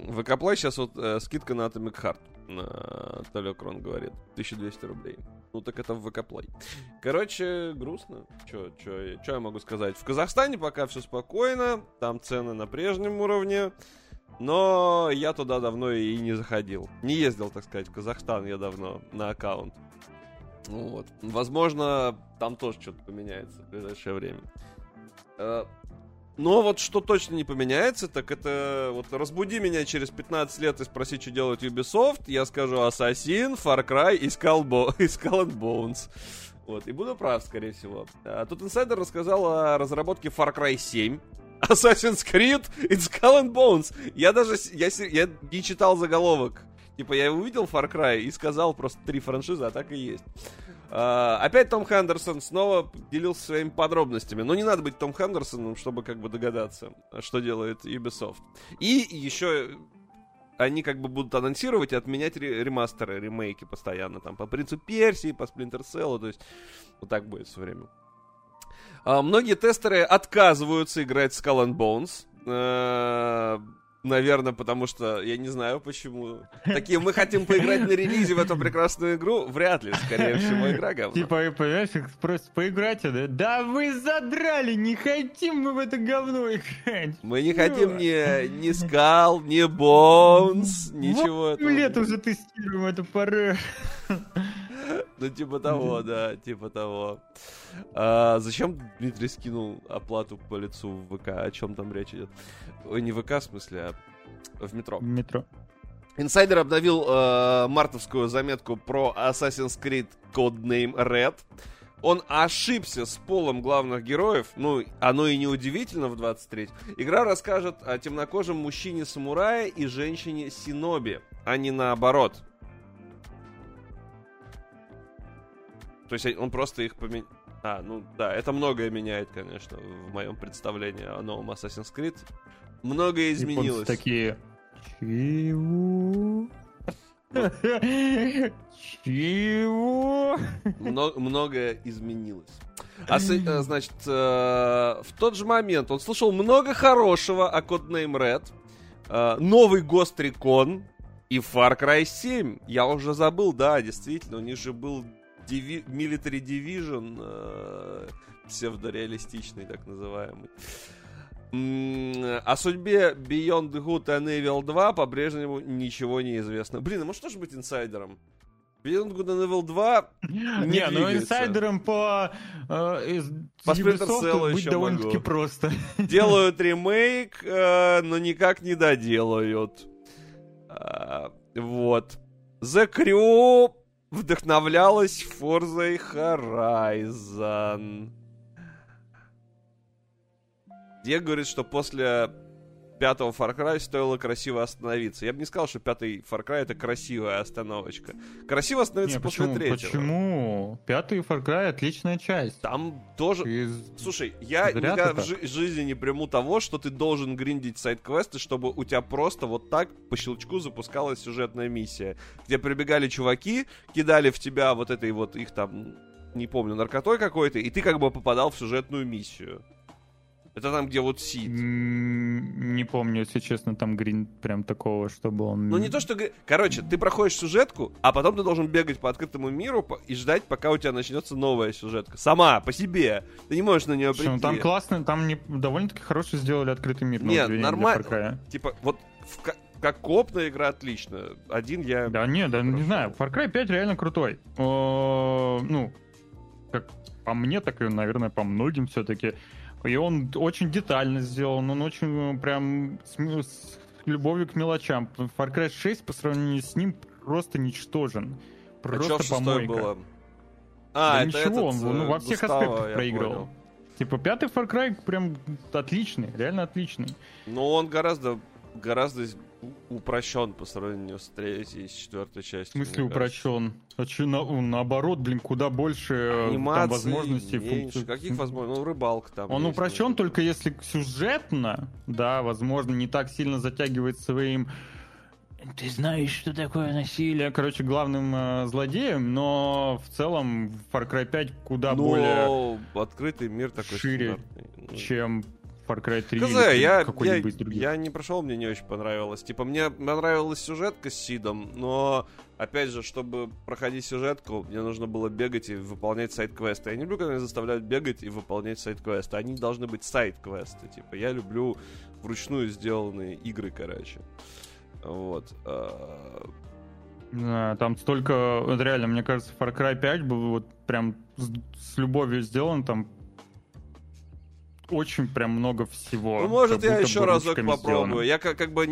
Выкоплай сейчас вот э, скидка на Atomic Heart. На Телекрон говорит. 1200 рублей. Ну так это в Выкоплай. Короче, грустно. Чё, чё, чё я могу сказать? В Казахстане пока все спокойно. Там цены на прежнем уровне. Но я туда давно и не заходил. Не ездил, так сказать, в Казахстан я давно на аккаунт. Вот. Возможно, там тоже что-то поменяется в ближайшее время. Но вот что точно не поменяется, так это вот разбуди меня через 15 лет и спроси, что делает Ubisoft, я скажу Assassin, Far Cry и Skull, Bo- и Skull and Bones. Вот, и буду прав, скорее всего. А тут инсайдер рассказал о разработке Far Cry 7, Assassin's Creed и Skull and Bones. Я даже, я, я не читал заголовок. Типа, я увидел Far Cry и сказал просто три франшизы, а так и есть. А, опять Том Хендерсон снова делился своими подробностями. Но не надо быть Том Хендерсоном, чтобы как бы догадаться, что делает Ubisoft. И еще они как бы будут анонсировать и отменять ре- ремастеры, ремейки постоянно. Там по Принцу Персии, по Splinter Cell, то есть вот так будет все время. А, многие тестеры отказываются играть в Skull and Bones. Наверное, потому что я не знаю почему. Такие, мы хотим поиграть на релизе в эту прекрасную игру. Вряд ли, скорее всего, игра говно. Типа, понимаешь, их спросят, поиграть, да? Да вы задрали, не хотим мы в это говно играть. Мы не хотим ни, ни скал, ни бонс, ничего этого. лет уже тестируем эту пару. Ну, типа того, да, типа того. А, зачем Дмитрий скинул оплату по лицу в ВК? О чем там речь идет? Ой, не в ВК, в смысле, а в метро. Метро. Инсайдер обновил э, мартовскую заметку про Assassin's Creed Codename Red. Он ошибся с полом главных героев. Ну, оно и не удивительно в 23 Игра расскажет о темнокожем мужчине-самурае и женщине-синоби, а не наоборот. То есть он просто их поменял. А, ну да, это многое меняет, конечно, в моем представлении о новом Assassin's Creed. Многое Японцы изменилось. такие... Чего? Чего? Мно- многое изменилось. А э, значит, э, в тот же момент он слышал много хорошего о Codename Red, э, новый Ghost Recon и Far Cry 7. Я уже забыл, да, действительно, у них же был Divi- Military Division, э, псевдореалистичный, так называемый. О судьбе Beyond Good and Evil 2 по-прежнему ничего не известно. Блин, а может тоже быть инсайдером? Beyond Good and Evil 2 Не, ну двигается. инсайдером по, э, из По Ubisoft быть еще довольно-таки просто. делают ремейк, э, но никак не доделают. А, вот. The Crew вдохновлялась Forza Horizon. Диего говорит, что после пятого Far Cry стоило красиво остановиться. Я бы не сказал, что пятый Far Cry это красивая остановочка. Красиво остановиться не, после почему, третьего. Почему? Пятый Far Cry отличная часть. Там тоже... Ты... Слушай, я Зря никогда в жи- жизни не приму того, что ты должен гриндить сайт-квесты, чтобы у тебя просто вот так по щелчку запускалась сюжетная миссия. Где прибегали чуваки, кидали в тебя вот этой вот их там не помню, наркотой какой-то, и ты как бы попадал в сюжетную миссию. Это там, где вот Сид. Не помню, если честно, там Грин прям такого, чтобы он... Ну не то, что... Короче, ты проходишь сюжетку, а потом ты должен бегать по открытому миру и ждать, пока у тебя начнется новая сюжетка. Сама, по себе. Ты не можешь на нее прийти. Ну, там классно, там не... довольно-таки хороший сделали открытый мир. Нет, нормально. Типа, вот в как копная игра отлично. Один я... Да нет, да не знаю. Far Cry 5 реально крутой. О, ну, как по мне, так и, наверное, по многим все-таки. И он очень детально сделан, он очень э, прям с, с любовью к мелочам. Far Cry 6 по сравнению с ним просто ничтожен. Просто а помойка. было? А, да это ничего, этот, он ну, во всех Густаво, аспектах проигрывал. Понял. Типа пятый Far Cry прям отличный, реально отличный. Но он гораздо, гораздо упрощен по сравнению с третьей и четвертой частью. В смысле упрощен? А че, на, наоборот, блин, куда больше э, Анимации там, возможностей. Меньше. Функций. Каких возможностей? Ну, рыбалка там. Он есть, упрощен может. только если сюжетно, да, возможно, не так сильно затягивает своим ты знаешь, что такое насилие, короче, главным э, злодеем, но в целом Far Cry 5 куда но более открытый мир такой шире, ну. чем Far Cry 3 КЗ, или я, какой-нибудь другой. Я не прошел, мне не очень понравилось. Типа, мне понравилась сюжетка с Сидом, но, опять же, чтобы проходить сюжетку, мне нужно было бегать и выполнять сайт-квесты. Я не люблю, когда меня заставляют бегать и выполнять сайт-квесты. Они должны быть сайт-квесты. Типа, я люблю вручную сделанные игры, короче. Вот. А, да, там столько, реально, мне кажется, Far Cry 5 был вот прям с, с любовью сделан, там очень прям много всего. Ну, может, я еще разок попробую. Сделано. Я как, как бы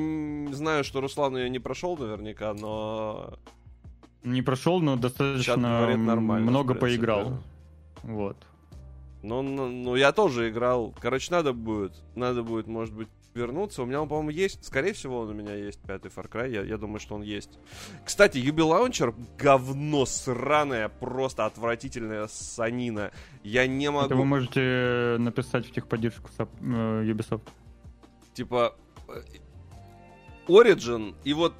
знаю, что Руслан ее не прошел наверняка, но... Не прошел, но достаточно много поиграл. Вот. Ну, ну, ну, я тоже играл. Короче, надо будет. Надо будет, может быть, вернуться. У меня он, по-моему, есть. Скорее всего, он у меня есть пятый Far Cry. Я, я думаю, что он есть. Кстати, Ubi Launcher говно сраное, просто отвратительная санина. Я не могу... Это вы можете написать в техподдержку э, Ubisoft. Типа... Э, Origin и вот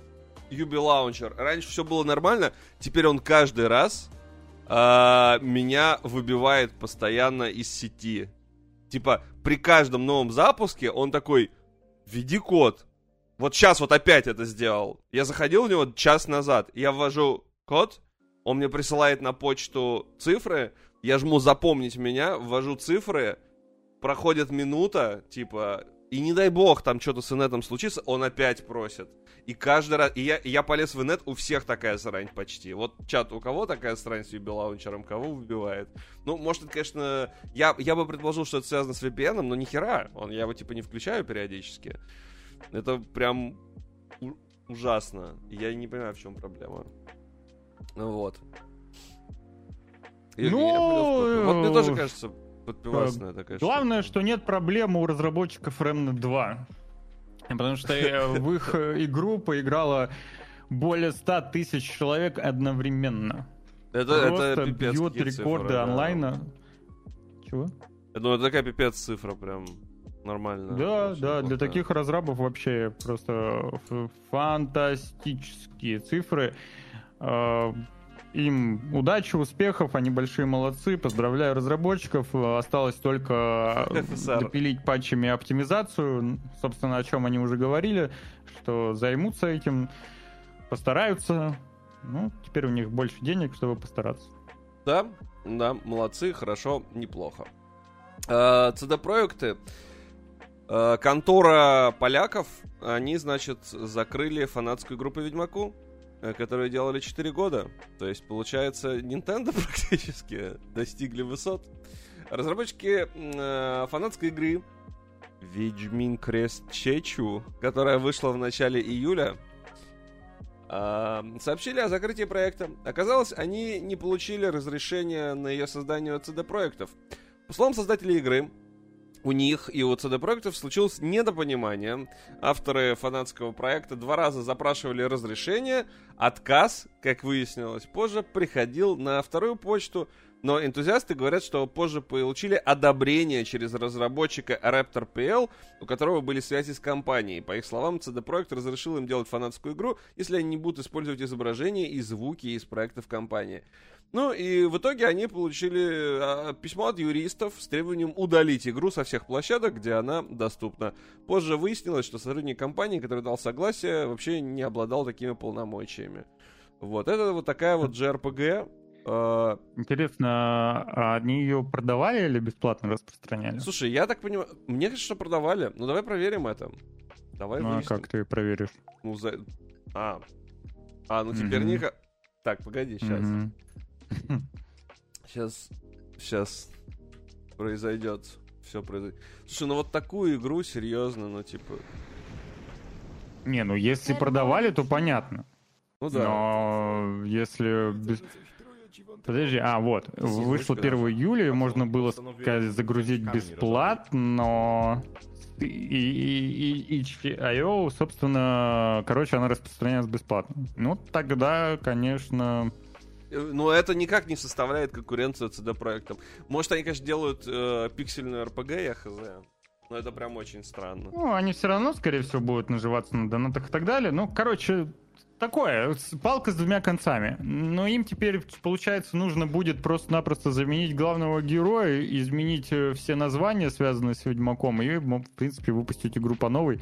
Ubi Launcher. Раньше все было нормально, теперь он каждый раз э, меня выбивает постоянно из сети. Типа, при каждом новом запуске он такой, введи код. Вот сейчас вот опять это сделал. Я заходил в него час назад, я ввожу код, он мне присылает на почту цифры, я жму запомнить меня, ввожу цифры, проходит минута, типа, и не дай бог там что-то с инетом случится, он опять просит. И каждый раз... И я, и я полез в инет, у всех такая срань почти. Вот чат, у кого такая срань с VB кого выбивает? Ну, может, это, конечно... Я, я бы предположил, что это связано с VPN, но нихера. Он, я его, типа, не включаю периодически. Это прям у- ужасно. Я не понимаю, в чем проблема. Ну вот. И, ну, вот мне тоже кажется, подпивасная такая Главное, что нет проблемы у разработчиков Remnant 2. Потому что э, в их э, игру поиграло более 100 тысяч человек одновременно. Это, Просто это пипец бьет рекорды цифры, онлайна. Да. Чего? Ну, это такая пипец цифра прям нормально. Да, да, для таких разрабов вообще просто фантастические цифры. Им удачи, успехов, они большие молодцы. Поздравляю разработчиков. Осталось только допилить патчами оптимизацию. Собственно, о чем они уже говорили, что займутся этим, постараются. Ну, теперь у них больше денег, чтобы постараться. Да, да, молодцы, хорошо, неплохо. CD-проекты. А, а, контора поляков, они, значит, закрыли фанатскую группу Ведьмаку. Э, которые делали 4 года. То есть, получается, Nintendo практически достигли высот. Разработчики э, фанатской игры Ведьмин Крест Чечу, которая вышла в начале июля, а, сообщили о закрытии проекта. Оказалось, они не получили разрешения на ее создание от CD проектов. По словам создателей игры, у них и у CD Projekt случилось недопонимание. Авторы фанатского проекта два раза запрашивали разрешение. Отказ, как выяснилось позже, приходил на вторую почту, но энтузиасты говорят, что позже получили одобрение через разработчика Raptor PL, у которого были связи с компанией. По их словам, CD Projekt разрешил им делать фанатскую игру, если они не будут использовать изображения и звуки из проектов компании. Ну и в итоге они получили а, письмо от юристов с требованием удалить игру со всех площадок, где она доступна. Позже выяснилось, что сотрудник компании, который дал согласие, вообще не обладал такими полномочиями. Вот, это вот такая вот JRPG. А, Интересно, а они ее продавали или бесплатно распространяли? Слушай, я так понимаю, мне кажется, что продавали. Ну давай проверим это. Давай ну а как ты проверишь? Ну за... А, а ну теперь mm-hmm. не... Так, погоди, сейчас. Mm-hmm. Сейчас, сейчас произойдет. Все произойдет. Слушай, ну вот такую игру, серьезно, ну типа... Не, ну если продавали, то понятно. Ну да. Но если... Без... Подожди, а вот, вышло 1 июля, можно было сказать, загрузить бесплатно, но и, и, и, HIO, собственно, короче, она распространяется бесплатно. Ну, тогда, конечно, Э, но это никак не составляет конкуренцию CD проектам. Может, они, конечно, делают э, пиксельную RPG, я хз. Но это прям очень странно. Ну, они все равно, скорее всего, будут наживаться на донатах и так далее. Ну, короче, такое, палка с двумя концами. Но им теперь, получается, нужно будет просто-напросто заменить главного героя, изменить э, все названия, связанные с Ведьмаком, и, в принципе, выпустить игру по новой,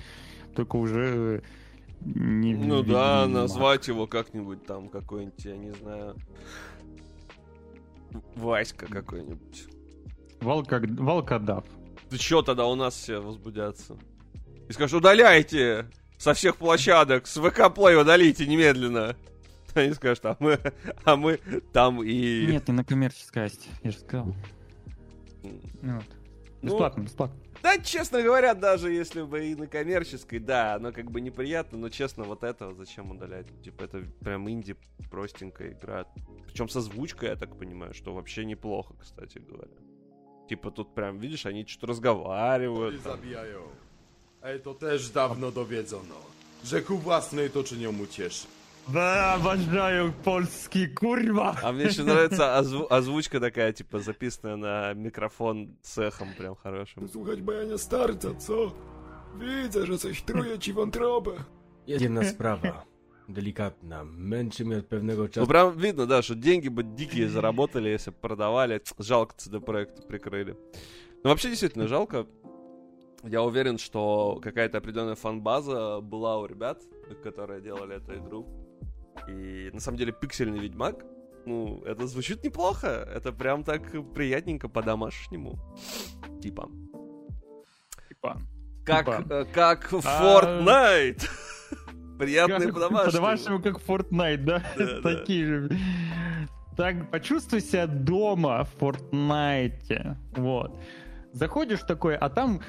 только уже не Ну да, назвать его как-нибудь там, какой-нибудь, я не знаю. Васька какой-нибудь. Волка... Волкодав. Ты чё тогда у нас все возбудятся? И скажешь, удаляйте со всех площадок, с ВК Play удалите немедленно. Они скажут, а мы, а мы там и... Нет, не на коммерческой асте, я же сказал. Вот. Бесплатно, ну, бесплатно. Да, честно говоря, даже если бы и на коммерческой, да, оно как бы неприятно, но честно, вот это зачем удалять? Типа, это прям инди простенькая игра. Причем со звучкой, я так понимаю, что вообще неплохо, кстати говоря. Типа, тут прям, видишь, они что-то разговаривают. Это też давно dowiedzono, że ku własnej to czynią ucieszy. Да, обожаю польский, курва. А мне еще нравится озву- озвучка такая, типа, записанная на микрофон с эхом прям хорошим. Słuchać bajania starca, co? Widzę, że coś truje ci wątrobę. Jest jedna sprawa. Delikatna. Męczy mnie od pewnego Ну, czasu. прям видно, да, что деньги бы дикие заработали, если бы продавали. Жалко CD проект прикрыли. Но вообще действительно жалко. Я уверен, что какая-то определенная фан-база была у ребят, которые делали эту игру. И на самом деле пиксельный Ведьмак, ну, это звучит неплохо. Это прям так приятненько по-домашнему. Типа. Типа. Как, Типа. э, как А, Fortnite. Приятный по-домашнему. По-домашнему, как Fortnite, да. Такие же. Так, почувствуй себя дома в Fortnite. Вот. Заходишь такой, а там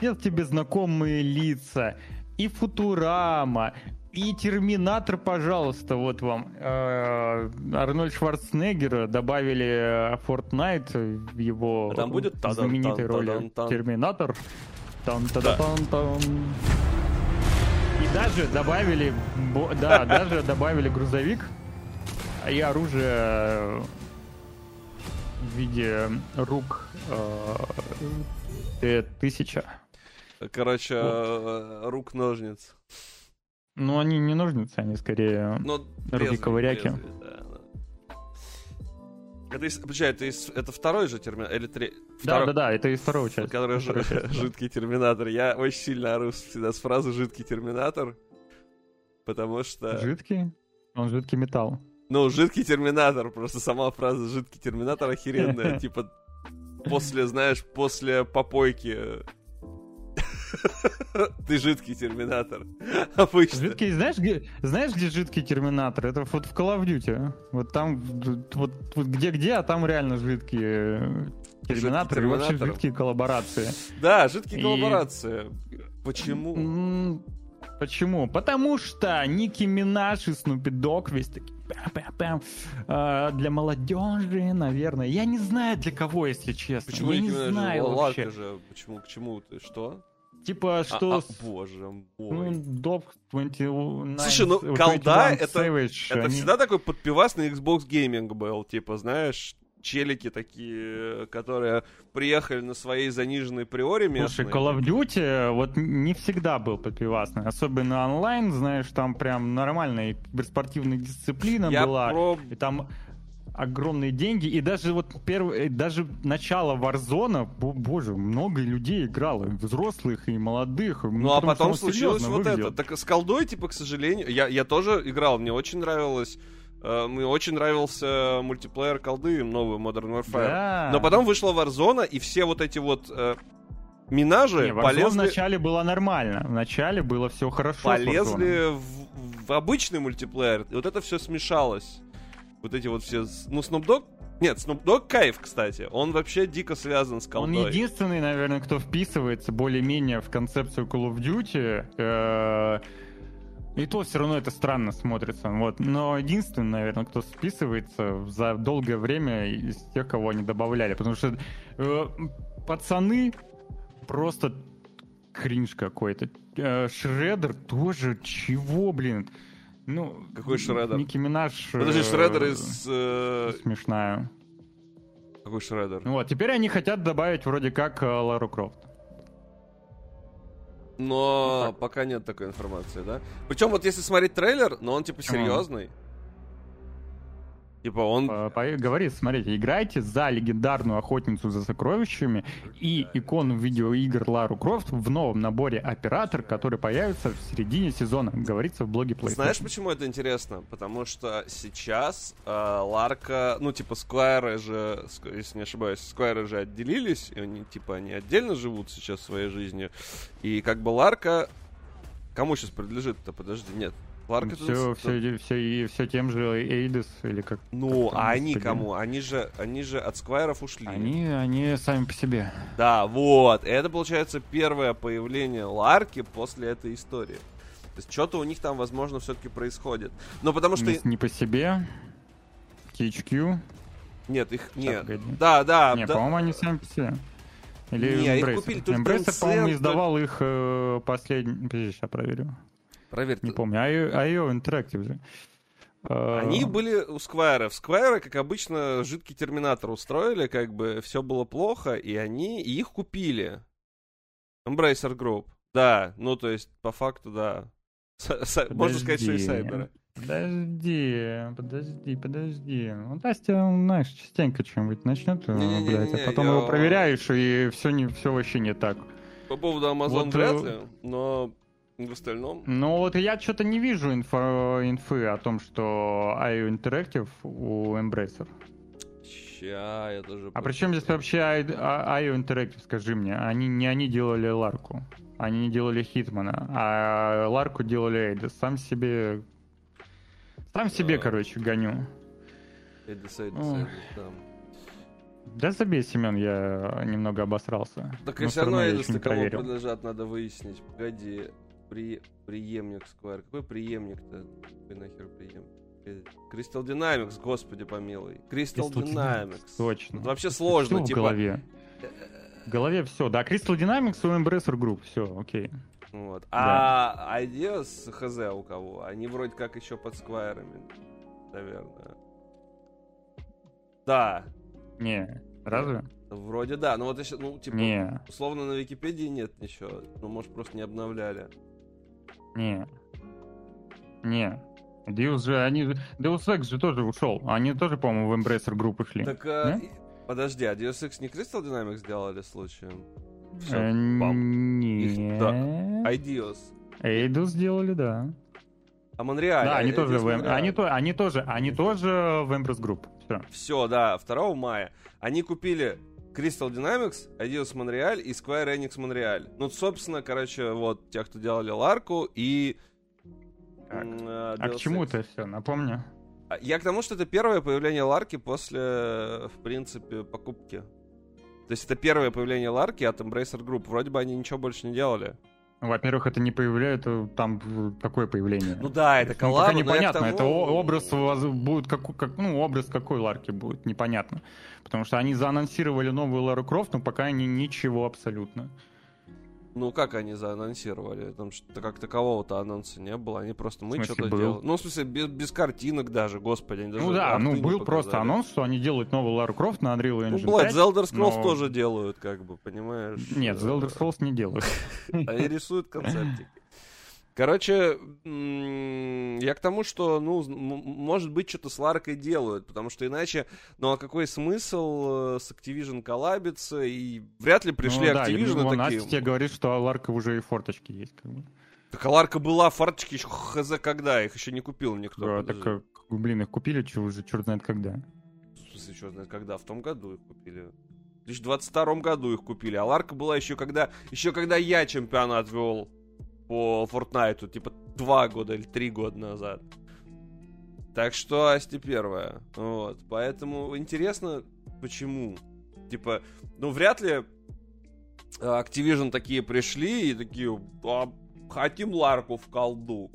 все тебе знакомые лица. И Футурама, и Терминатор, пожалуйста, вот вам. Э, Арнольд Шварценеггера добавили э, Fortnite в его А там будет знаменитой роли? Терминатор. тан та тан тан И даже добавили, да, даже добавили грузовик и оружие э, в виде рук э, Т-1000. Короче, э, рук-ножниц. Ну, они не ножницы, они скорее... Ну, Руки-ковыряки. да, да. Это, из- подожди, это, из- это второй же терминатор? Или третий? Да, да, да, это из второго части. Который Второй части, да. жидкий терминатор. Я очень сильно ору всегда с фразы жидкий терминатор. Потому что... Жидкий? Он жидкий металл. Ну, жидкий терминатор. Просто сама фраза жидкий терминатор охеренная. Типа, после, знаешь, после попойки... Ты жидкий терминатор. Обычно. Жидкий, знаешь, где, знаешь, где жидкий терминатор? Это вот в Call of Duty. Вот там, вот, вот где-где, а там реально жидкие терминаторы и вообще жидкие коллаборации. Да, жидкие И- коллаборации. Почему? Почему? Потому что Ники Минаж и Снупи Дог весь такие пям-пям-пям. А, для молодежи, наверное. Я не знаю для кого, если честно. Почему Я не знаю вообще. же? Почему, к чему? Что? Типа, А, что... а, с- боже Ну, мой. Dog 29... Слушай, ну, 21 колда это- Savage, Это они- всегда такой подпивас на Xbox Gaming был, типа, знаешь, челики такие, которые приехали на своей заниженной приоре Слушай, местной. Call of Duty вот не всегда был подпивасный. Особенно онлайн, знаешь, там прям нормальная киберспортивная дисциплина Я была. про... И там огромные деньги. И даже вот первый, э, даже начало Warzone, бо- боже, много людей играло. Взрослых и молодых. Ну, а потом случилось вот это. Так с колдой, типа, к сожалению, я, я тоже играл, мне очень нравилось. э, Мне очень нравился мультиплеер колды, новый Modern Warfare. Да. Но потом вышла Warzone, и все вот эти вот э, минажи Не, Warzone полезли, вначале было нормально. Вначале было все хорошо. полезли в, в обычный мультиплеер. И вот это все смешалось. Вот эти вот все... Ну, Snoop Dogg... Нет, Snoop Dogg кайф, кстати. Он вообще дико связан с Он колдой. единственный, наверное, кто вписывается более-менее в концепцию Call of Duty. Э, И то все равно это странно смотрится. Вот. Но единственный, наверное, кто вписывается за долгое время из тех, кого они добавляли. Потому что э, пацаны просто кринж какой-то. Э, Шредер тоже чего, блин? Ну, Какой Шредер? Ники Минаж... Подожди, э, Шредер из... э, Смешная. Какой Шредер? Вот, теперь они хотят добавить вроде как э, Лару Крофт. Но пока нет такой информации, да? Причем вот если смотреть трейлер, но он типа серьезный. Типа он... Говорит, смотрите, играйте за легендарную охотницу за сокровищами и икону видеоигр Лару Крофт в новом наборе оператор, который появится в середине сезона, говорится в блоге PlayStation. Знаешь, почему это интересно? Потому что сейчас э, Ларка, ну, типа, Сквайры же, если не ошибаюсь, Сквайры же отделились, и они, типа, они отдельно живут сейчас своей жизнью. И как бы Ларка... Кому сейчас принадлежит-то? Подожди, нет. Ларка... все, все, все, и все тем же Эйдес или как. Ну, как а они господи. кому? Они же, они же от Сквайров ушли. Они, они сами по себе. Да, вот. Это, получается, первое появление Ларки после этой истории. То есть что-то у них там, возможно, все-таки происходит. Но потому что... Не, не по себе. THQ. Нет, их... Нет. Да, да. не, да. по-моему, они сами по себе. Или Не, их Embracer. купили только Embracer, по-моему, издавал их э, последний... Подожди, сейчас проверю. Проверь. Не помню. IO, IO Interactive же. Э, Они были у Сквайров. Сквайры, как обычно, жидкий терминатор устроили, как бы все было плохо, и они и их купили. Embracer Group. Да, ну то есть, по факту, да. С- Можно сказать, что и Подожди. Сайберы. Подожди, подожди, подожди. Ну, Настя, он, знаешь, частенько чем-нибудь начнет, э, блядь, а потом я- его проверяешь, и все, не, все вообще не так. По поводу Amazon Вот, вряд э, ли, но в остальном... Ну вот я что-то не вижу инфо, инфы о том, что IO Interactive у Embracer. Ща, я тоже... А при чем здесь вообще I- а- IO Interactive, скажи мне? Они, не они делали Ларку. Они не делали Хитмана, а Ларку делали Эйдес. Сам себе... Сам себе, Да. короче, гоню. Ой. Эдис, да. Да забей, Семен, я немного обосрался. Так Но и все равно я Эдис еще не кому проверил. принадлежат, надо выяснить. Погоди, при... преемник Сквайр. Какой преемник-то? Какой нахер преемник? Crystal Dynamics, господи помилуй. Crystal, Crystal Dynamics. Точно. Это вообще сложно, Всё в типа... голове. В голове все. Да, Crystal Dynamics у Embracer Group. Все, окей. Вот. А Ideas хз у кого? Они вроде как еще под сквайрами, наверное. Да, Не, разве? вроде да. Ну вот еще, ну, типа, Не, условно на Википедии нет ничего. Ну, может, просто не обновляли. Не. Не. Deus же, они... Deus Ex же тоже ушел. Они тоже, по-моему, в Embracer Group ушли. Так, а, и- подожди, а Deus Ex не Crystal Dynamics сделали случаем? Всё, Э, бам. Их- Не. Ideos. Эйду сделали, да. А Монреаль? Да, они а- тоже, в, они, то, они тоже, они тоже в Embracer Group. Все. Все, да, 2 мая. Они купили Crystal Dynamics, Adios Montreal и Square Enix Montreal. Ну, собственно, короче, вот, те, кто делали Ларку и... Так. э, А к чему это все? Напомню. А, Я к тому, что это первое появление Ларки после, в принципе, покупки. То есть это первое появление Ларки от Embracer Group. Вроде бы они ничего больше не делали. Во-первых, это не появляет, э, там какое появление? Ну да, это Ну, коллаба, пока непонятно, тому- это образ будет как, как, ну, образ какой Ларки будет, непонятно. Потому что они заанонсировали новую Лару Крофт, но пока они ничего абсолютно. Ну, как они заанонсировали? Там что-то как такового-то анонса не было. Они просто мы что-то делали. Ну, в смысле, без, без картинок даже, господи. Они даже ну да, ну был просто анонс, что они делают новую Лару Крофт на Unreal Ну, Engine блядь, 5. The Elder Scrolls но- тоже делают, как бы, понимаешь? Нет, The Elder Scrolls не делают. Они рисуют концептики. Короче, я к тому, что, ну, может быть, что-то с Ларкой делают, потому что иначе, ну, а какой смысл э, с Activision коллабиться, и вряд ли пришли Ну да, Activision ну, такие... Настя тебе говорит, что Ларка уже и форточки есть. Как бы. Так а Ларка была, фарточки еще хз когда, их еще не купил никто. Да, подожди. так, э, блин, их купили чё уже черт знает когда. В смысле, что знает когда? В том году их купили. В 2022 году их купили. А Ларка была еще когда, еще когда я чемпионат вел по Фортнайту, типа два года или три года назад. Так что Асти первая. Вот. Поэтому интересно, почему. Типа, ну вряд ли э, Activision такие пришли и такие, «А, хотим Ларку в колду.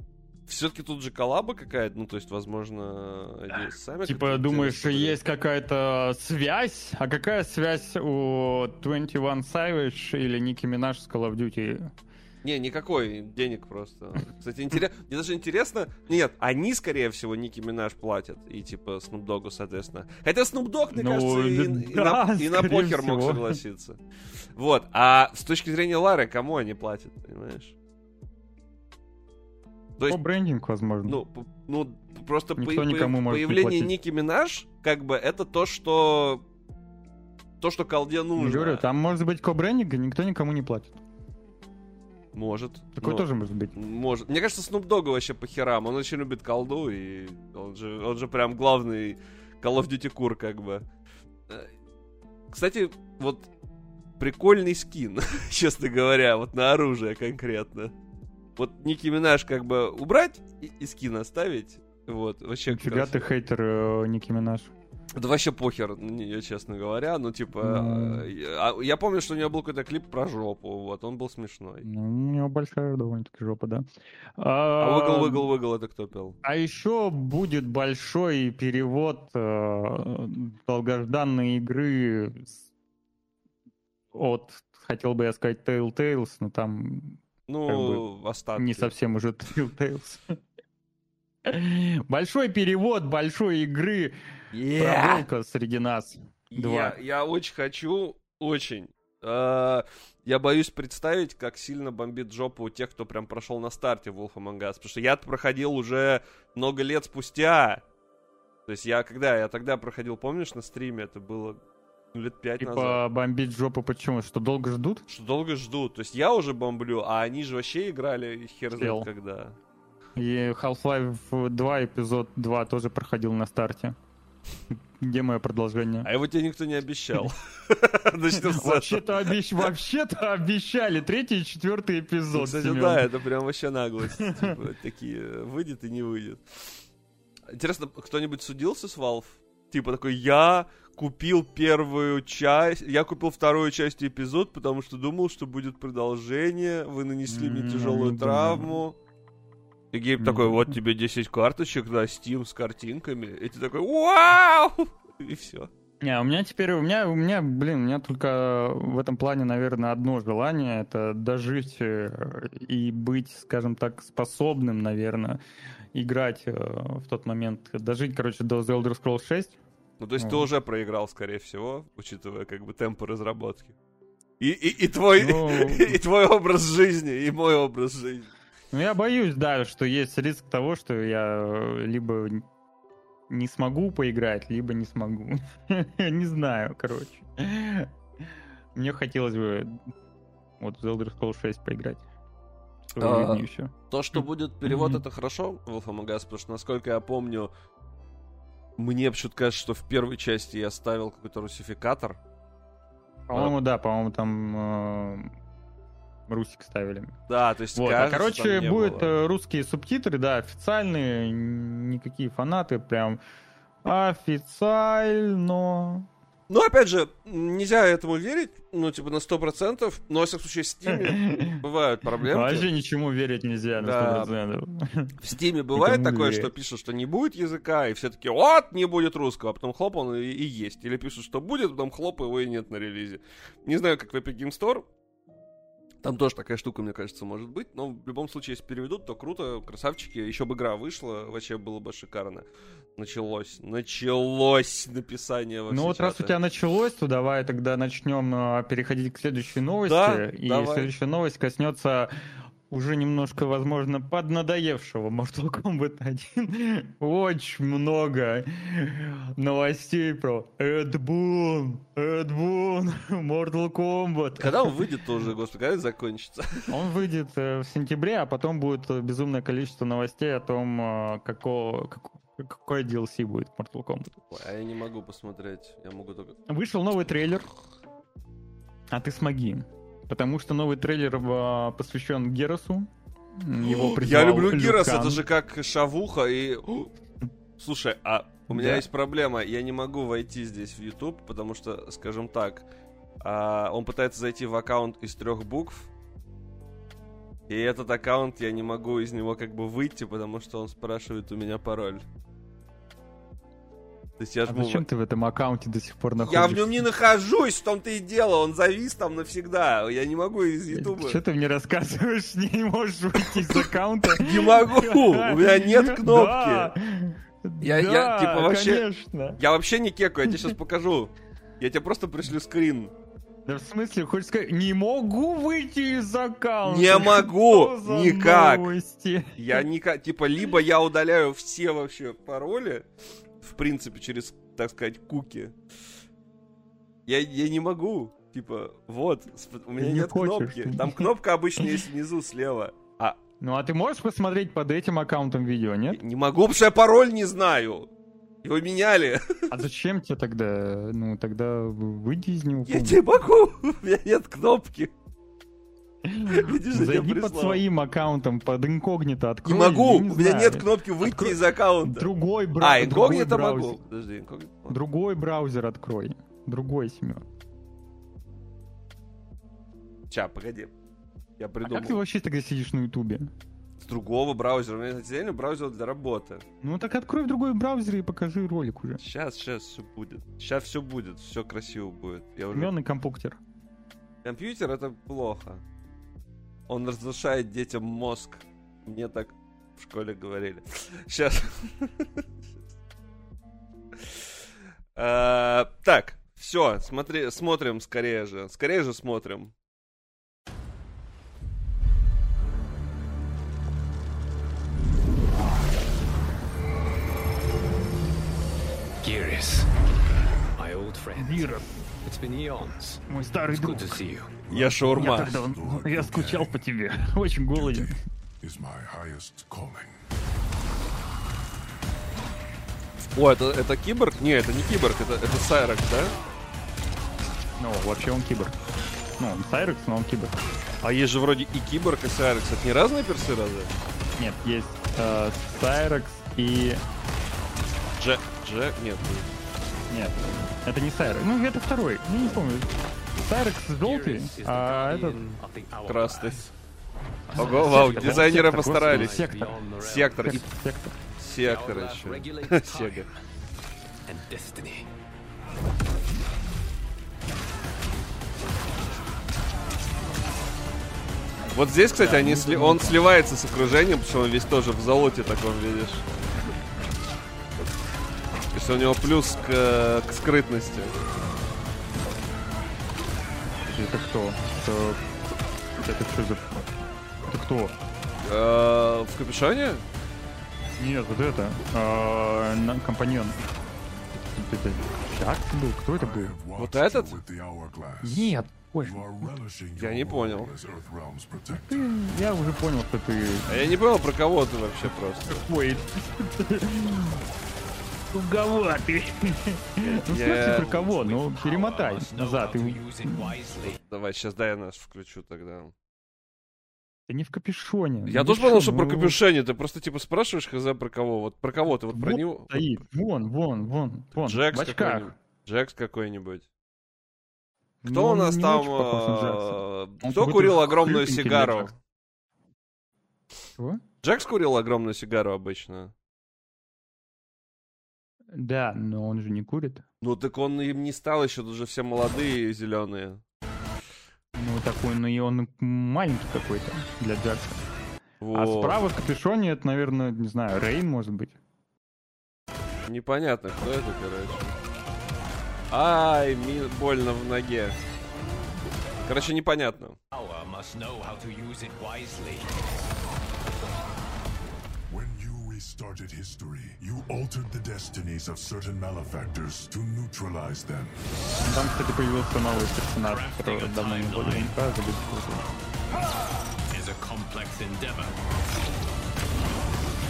Все-таки тут же коллаба какая-то, ну, то есть, возможно, они сами... Типа, думаешь, интересно есть какая-то связь? А какая связь у 21 Savage или Ники Минаж с Call of Duty? Не, никакой денег просто. Кстати, интересно. Мне даже интересно. Нет, они, скорее всего, Ники Минаж платят. И типа Snoop Dogg'у, соответственно. Хотя Snoop Dogg, мне Ну, кажется, и, и да, на, и на покер мог всего. согласиться. Вот. А с точки зрения Лары, кому они платят, понимаешь? То есть, По брендинг, возможно. ну, ну просто по- Никто по- никому может не появление. Ники Минаж, как бы, это то, что то, что колде нужно. говорю, там может быть ко-брендинг, и никто никому не платит. Может. Такое Ну, тоже может быть. Может. Мне кажется, Snoop Dogg вообще по херам. Он очень любит колду, и он же, он же прям главный Call of Duty кур, как бы. Э, Кстати, вот прикольный скин, честно говоря, вот на оружие конкретно. Вот Ники Минаж как бы убрать и, и скин оставить. Вот, вообще... Нифига ты хейтер э, Ники Минаж. Да вообще похер нее, честно говоря. Ну, типа, э, я, а я помню, что у нее был какой-то клип про жопу, вот, он был смешной. Ну, у него большая довольно-таки жопа, да. А выгл, выгл, выгл, это кто пел? А еще будет большой перевод э, долгожданной игры от, хотел бы я сказать, Telltales, но там Ну, остатки. не совсем уже Telltales. Большой перевод большой игры про волка среди нас. Два. Я, я очень хочу, очень. Э, я боюсь представить, как сильно бомбит жопу у тех, кто прям прошел на старте Wolf Among Us. Потому что я проходил уже много лет спустя. То есть я когда? Я тогда проходил, помнишь, на стриме? Это было ну, лет пять назад. Типа бомбить жопу почему? Что долго ждут? Что долго ждут. То есть я уже бомблю, а они же вообще играли хер Сел. знает когда. И Half-Life 2, эпизод 2 тоже проходил на старте. Где мое продолжение? А его тебе никто не обещал. Вообще-то, обещ... Вообще-то обещали третий и четвертый Ну, эпизод. Кстати, да, это прям вообще наглость. Типа, такие, выйдет и не выйдет. Интересно, кто-нибудь судился с Valve? Типа такой, я купил первую часть, я купил вторую часть эпизод, потому что думал, что будет продолжение, вы нанесли мне тяжелую думаю. травму. И Гейб Не такой, вот тебе 10 карточек на Steam с картинками. И ты такой, вау! И все. Не, у меня теперь, у меня, у меня, блин, у меня только в этом плане, наверное, одно желание, это дожить э, и быть, скажем так, способным, наверное, играть э, в тот момент, дожить, короче, до The Elder Scrolls 6. Ну, то есть ты Вот. уже проиграл, скорее всего, учитывая как бы темпы разработки. И, и, и твой, Ну. и твой образ жизни, и мой образ жизни. Ну, я боюсь, да, что есть риск того, что я э, либо не смогу поиграть, либо не смогу. Не знаю, короче. Мне хотелось бы вот в The Elder Scrolls 6 поиграть. А. То, что будет перевод, это хорошо Wolf Among Us, потому что, насколько я помню, мне почему-то кажется, что в первой части я ставил какой-то русификатор. По-моему, да, по-моему, там э, Русик ставили. Да, то есть, Вот, а кажется, короче, там не будет было. э, русские субтитры, да, официальные, никакие фанаты, прям официально. Ну, опять же, нельзя этому верить, ну, типа, на 100%, но, во всяком случае, в Steam бывают проблемы. Вообще ничему верить нельзя на 100%. В Стиме бывает Никому такое, что пишут, что не будет языка, и все таки вот, не будет русского, а потом хлоп, он и, и есть. Или пишут, что будет, потом хлоп, его и нет на релизе. Не знаю, как в Epic Game Store. Там тоже такая штука, мне кажется, может быть. Но в любом случае, если переведут, то круто, красавчики. Еще бы игра вышла, вообще было бы шикарно. Началось, началось написание во Ну вот раз у тебя началось, то давай тогда начнем а, переходить к следующей новости. Да, и давай. следующая новость коснется уже немножко, возможно, поднадоевшего Mortal Kombat 1. Очень много новостей про Эд Бун, Эд Бун, Mortal Kombat. Когда он выйдет тоже, господи, когда закончится? Он выйдет э, в сентябре, а потом будет э, безумное количество новостей о том, э, какого, как- какой DLC будет в Mortal Kombat. Ой, а я не могу посмотреть, я могу только... Вышел новый трейлер, а ты смоги. Потому что новый трейлер а, посвящен Герасу. Его Я люблю Люк Гирос, Кан. это же как шавуха и... Слушай, а у меня Да. есть проблема, я не могу войти здесь в YouTube, потому что, скажем так, а, он пытается зайти в аккаунт из трех букв, и этот аккаунт я не могу из него как бы выйти, потому что он спрашивает у меня пароль. То есть я А жму... зачем ты в этом аккаунте до сих пор находишься? Я в нем не нахожусь, в том-то и дело, он завис там навсегда, я не могу из Ютуба. Что ты мне рассказываешь? Не можешь выйти из аккаунта? Не могу, у меня нет кнопки. Я- я, типа, вообще-. Я вообще не кекаю, я тебе сейчас покажу. Я тебе просто пришлю скрин. Да в смысле, хочешь сказать, не могу выйти из аккаунта? Не могу, никак. новости? Я никак, типа, либо я удаляю все вообще пароли, в принципе, через, так сказать, куки. Я, я не могу. Типа, вот, у меня не нет хочешь. кнопки. Там кнопка обычно есть внизу слева. А Ну а ты можешь посмотреть под этим аккаунтом видео, нет? не могу, потому что я пароль не знаю. Его меняли. А зачем тебе тогда? Ну, тогда выйди из него. Я тебе могу. У меня нет кнопки. Зайди под своим аккаунтом, под инкогнито, Не открой. могу, я у не меня знаю. нет кнопки выйти Открой- из аккаунта. Другой, бра... А, инкогнито браузер. могу. Подожди, инкогнито. Другой браузер открой. Другой, Семен. Ща, погоди. Я А как ты придумал. вообще тогда сидишь на Ютубе? С другого браузера. У меня отдельный браузер для работы. Ну так открой в другой браузер и покажи ролик уже. Сейчас, сейчас все будет. Сейчас все будет, все красиво будет. Я уже... Семен и компьютер. Компьютер это плохо. Он разрушает детям мозг. Мне так в школе говорили. Сейчас. Э, Так, все, смотри, смотрим скорее же. Скорее же смотрим. Geras, my old friend. Мой старый друг. Я Я, шаурма. так давно- я скучал по тебе. Очень голоден. О, это, это киборг? Не, это не киборг, это, это Сайрекс, да? Ну, вообще он киборг. Ну, он Сайрекс, но он киборг. А есть же вроде и киборг, и Сайрекс. Это не разные персы разве? Нет, есть э, Сайрекс и... Джек, Джек, нет. Нет, это не Сайрекс. Ну, это второй. Я не помню. Сайрекс желтый, а этот... Красный. Ого, вау, дизайнеры сектор, постарались. Сектор. Сектор, Сектор. сектор еще. Сега. Вот здесь, кстати, они сли- он сливается с окружением, потому что он весь тоже в золоте таком, видишь. Есть у него плюс к, э, к скрытности. Это кто? Это... Это что за... Это кто? Э, в капюшоне? Нет, вот это. э, компаньон. Это. Чак был? Кто это был? Вот этот? Нет. Ой, Я не понял. ты, я уже понял, что ты... А я не понял, про кого ты вообще просто. Ой. Туговатый. Ну, Я- смысле, про кого? Ну, перемотай назад. и-. Давай, сейчас дай я наш включу тогда. Ты не в капюшоне. Я Ну, тоже шо, что про ну, капюшоне. Ты просто типа спрашиваешь хз про кого. Вот про кого ты, вот про Вот него. Стоит. Вон, вон, вон, вон. Джекс какой-нибудь. Джекс какой-нибудь. Ну, Кто у он нас там... Он Кто курил огромную сигару? Чего? Джекс курил огромную сигару обычно. Да, но он же не курит. Ну так он им не стал еще, тут же все молодые и зеленые. Ну, такой, ну и он маленький какой-то для Джекса. А Вот. справа в капюшоне это, наверное, не знаю, Рейн, может быть. Непонятно, кто это, короче. Ай, ми- больно в ноге. Короче, непонятно. you restarted history, you altered the destinies of certain malefactors to neutralize them. Там, кстати, появился новый персонаж, которого давно не было. МК, забыл, кто это. Is a complex endeavor.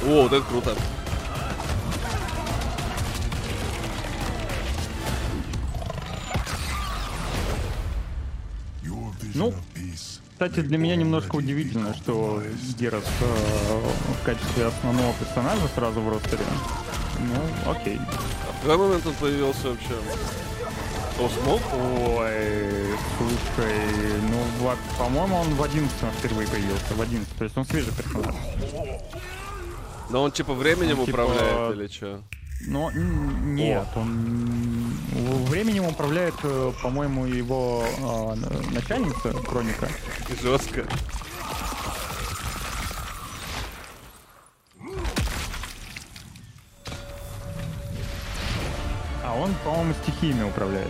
О, вот это круто. Your vision Ну, of peace. Кстати, для меня немножко удивительно, что Герас э, в качестве основного персонажа сразу в ростере. Ну, окей. А в какой момент он появился вообще? О, смог? Ой, слушай, ну, по-моему, он в 11 впервые появился, в 11 то есть он свежий персонаж. Но он типа временем Он, типа, управляет или что? Но нет, он м, временем управляет, э, по-моему, его э, начальница Хроника. Жестко. А он, по-моему, стихиями управляет.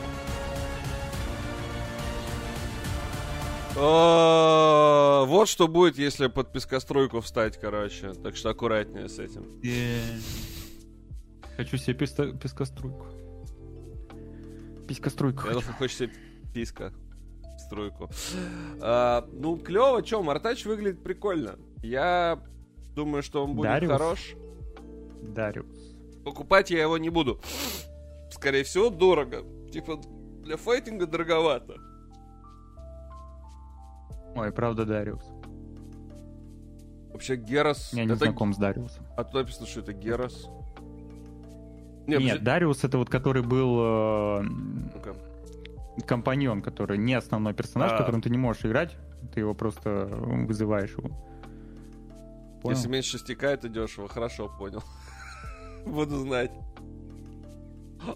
А, Вот что будет, если под пескостройку встать, короче. Так что аккуратнее с этим. Хочу себе песто- пескоструйку. Писькоструйку. Я думаю, хочешь себе писка. Стройку. А, ну, клево, чё, Мартач выглядит прикольно. Я думаю, что он будет Дариус? хорош. Дариус. Покупать я его не буду. Скорее всего, дорого. Типа, для файтинга дороговато. Ой, правда, Дариус. Вообще, Герас... Я не это... знаком с Дариусом. А тут написано, что это Герас. Не, Нет, подожди- Дариус это вот который был э, ну-ка. компаньон, который не основной персонаж, А. которым ты не можешь играть, ты его просто вызываешь его. Понял? Если меньше стекает, то дешево. Хорошо, понял. Буду знать.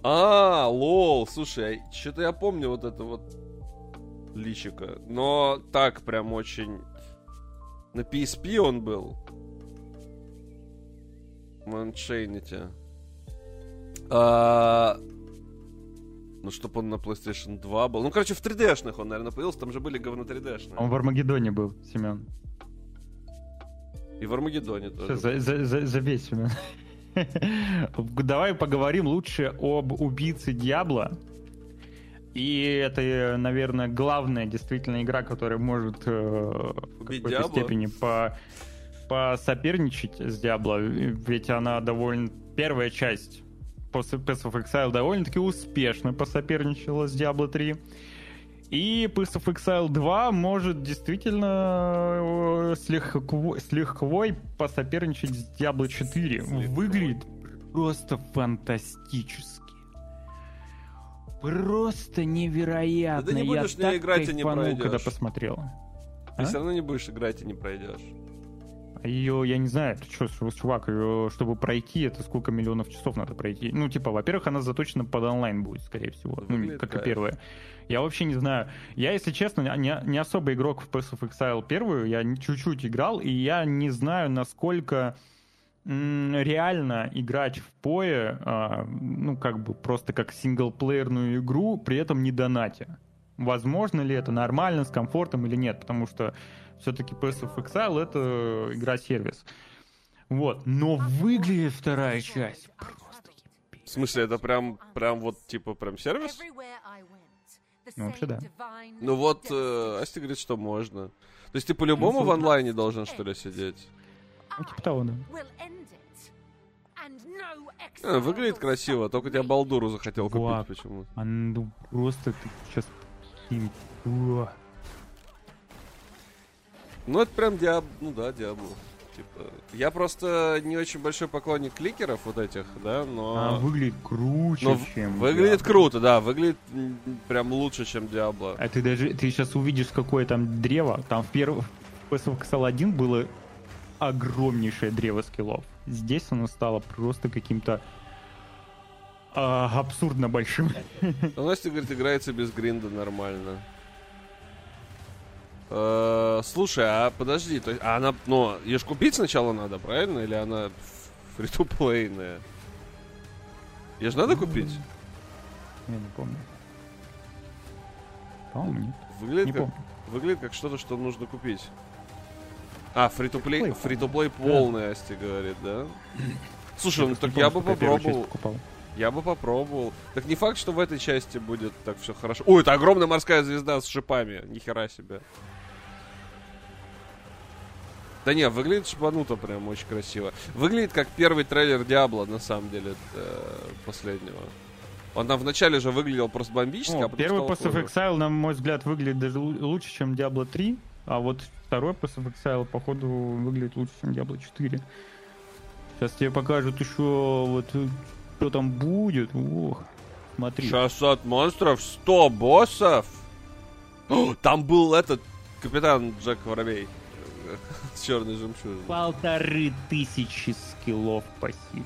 А, лол, слушай, что-то я помню вот это вот личика. Но так прям очень... На PSP он был. В Unchained. А... Ну, чтоб он на PlayStation 2 был. Ну, короче, в 3D-шных он, наверное, появился. Там же были говно 3D-шные. Он в Армагеддоне был, Семен. И в Армагеддоне тоже. Всё, за, за, за, Семен. Давай поговорим лучше об убийце Диабло. И это, наверное, главная действительно игра, которая может э, в какой-то степени по посоперничать с Диабло, ведь она довольно... Первая часть после Path of Exile довольно-таки успешно посоперничала с Diablo 3. И Path of Exile 2 может действительно э, с, легко, с легкой посоперничать с Diablo 4. Выглядит просто фантастически. Просто невероятно. Да ты не Я будешь неё так играть и не кайфанул, когда пройдешь. посмотрел. Ты А? все равно не будешь играть и не пройдешь. А ее, я не знаю, ты что, чувак, её, чтобы пройти, это сколько миллионов часов надо пройти? Ну, типа, во-первых, она заточена под онлайн будет, скорее всего. Ну, как и кайф. первая. Я вообще не знаю. Я, если честно, не, не особо игрок в Path of Exile первую, я чуть-чуть играл, и я не знаю, насколько реально играть в пое, а, ну, как бы просто как синглплеерную игру, при этом не донатя. Возможно ли это нормально, с комфортом или нет, потому что все-таки Path of Exile это игра-сервис. Вот. Но выглядит вторая часть просто В смысле, это прям, прям вот, типа, прям сервис? Ну, вообще, да. Ну вот, э, Асти говорит, что можно. То есть ты по-любому Ну, в онлайне должен, что ли, сидеть? Ну, типа того, да. Э, выглядит красиво, только тебя Балдуру захотел купить почему А ну просто ты сейчас... Ну это прям Диаб... Ну да, Диабло. типа. Я просто не очень большой поклонник кликеров вот этих, да, но... А выглядит круче, но чем... выглядит Diablo. круто, да, выглядит прям лучше, чем Диабло. А ты даже, ты сейчас увидишь, какое там древо. Там в первом, в 1 было огромнейшее древо скиллов. Здесь оно стало просто каким-то а, абсурдно большим. Ну, Настя говорит, играется без гринда нормально. Э, Слушай, а подожди, то есть, а она, ну, ее ж купить сначала надо, правильно? Или она фри-то-плейная? Ее же надо купить? Я не помню. По-моему, нет. Выглядит Не как, помню. выглядит как что-то, что нужно купить. А, фри-то-плей, фри-то-плей полный, Асти говорит, да? Слушай, ну так я бы попробовал. Я бы попробовал. Так не факт, что в этой части будет так все хорошо. Ой, это огромная морская звезда с шипами. Нихера себе. Да не, выглядит шпануто прям очень красиво. Выглядит как первый трейлер Диабло, на самом деле, э, последнего. Он там вначале же выглядел просто бомбически, Ну, а первый Pass of. Exile, на мой взгляд, выглядит даже лу- лучше, чем Diablo 3, а вот второй Pass of Exile, походу, выглядит лучше, чем Diablo 4. Сейчас тебе покажут еще вот что там будет. Ох, смотри. 600 монстров, 100 боссов. О, там был этот капитан Джек Воробей с черной жемчужиной. Полторы тысячи скиллов пассивных.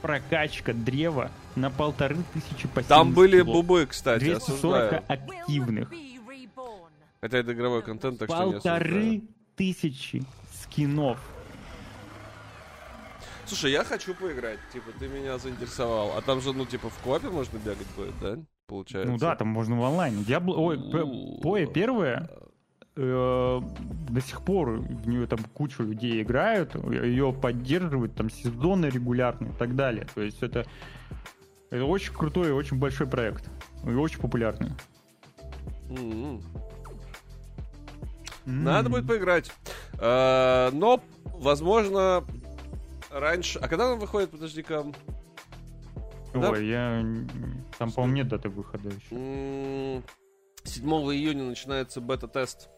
Прокачка древа на полторы тысячи пассивных Там были скиллов. бубы, кстати, 240 осуждаю. активных. Это это игровой контент, так что не осуждаю. Полторы тысячи скинов. Слушай, я хочу поиграть, типа, ты меня заинтересовал. А там же, ну, типа, в копе можно бегать будет, да? Получается. Ну да, там можно в онлайне. Диабло... Ой, Поя первая э, до сих пор в нее там куча людей играют, ее поддерживают, там сезоны регулярные и так далее. То есть это, это очень крутой и очень большой проект. И очень популярный. М-м. М. Надо будет поиграть. Э, Но, возможно, раньше... А когда он выходит, подожди-ка? да? Ой, я... Там, по-моему, нет даты выхода еще. М, 7 июня начинается бета-тест.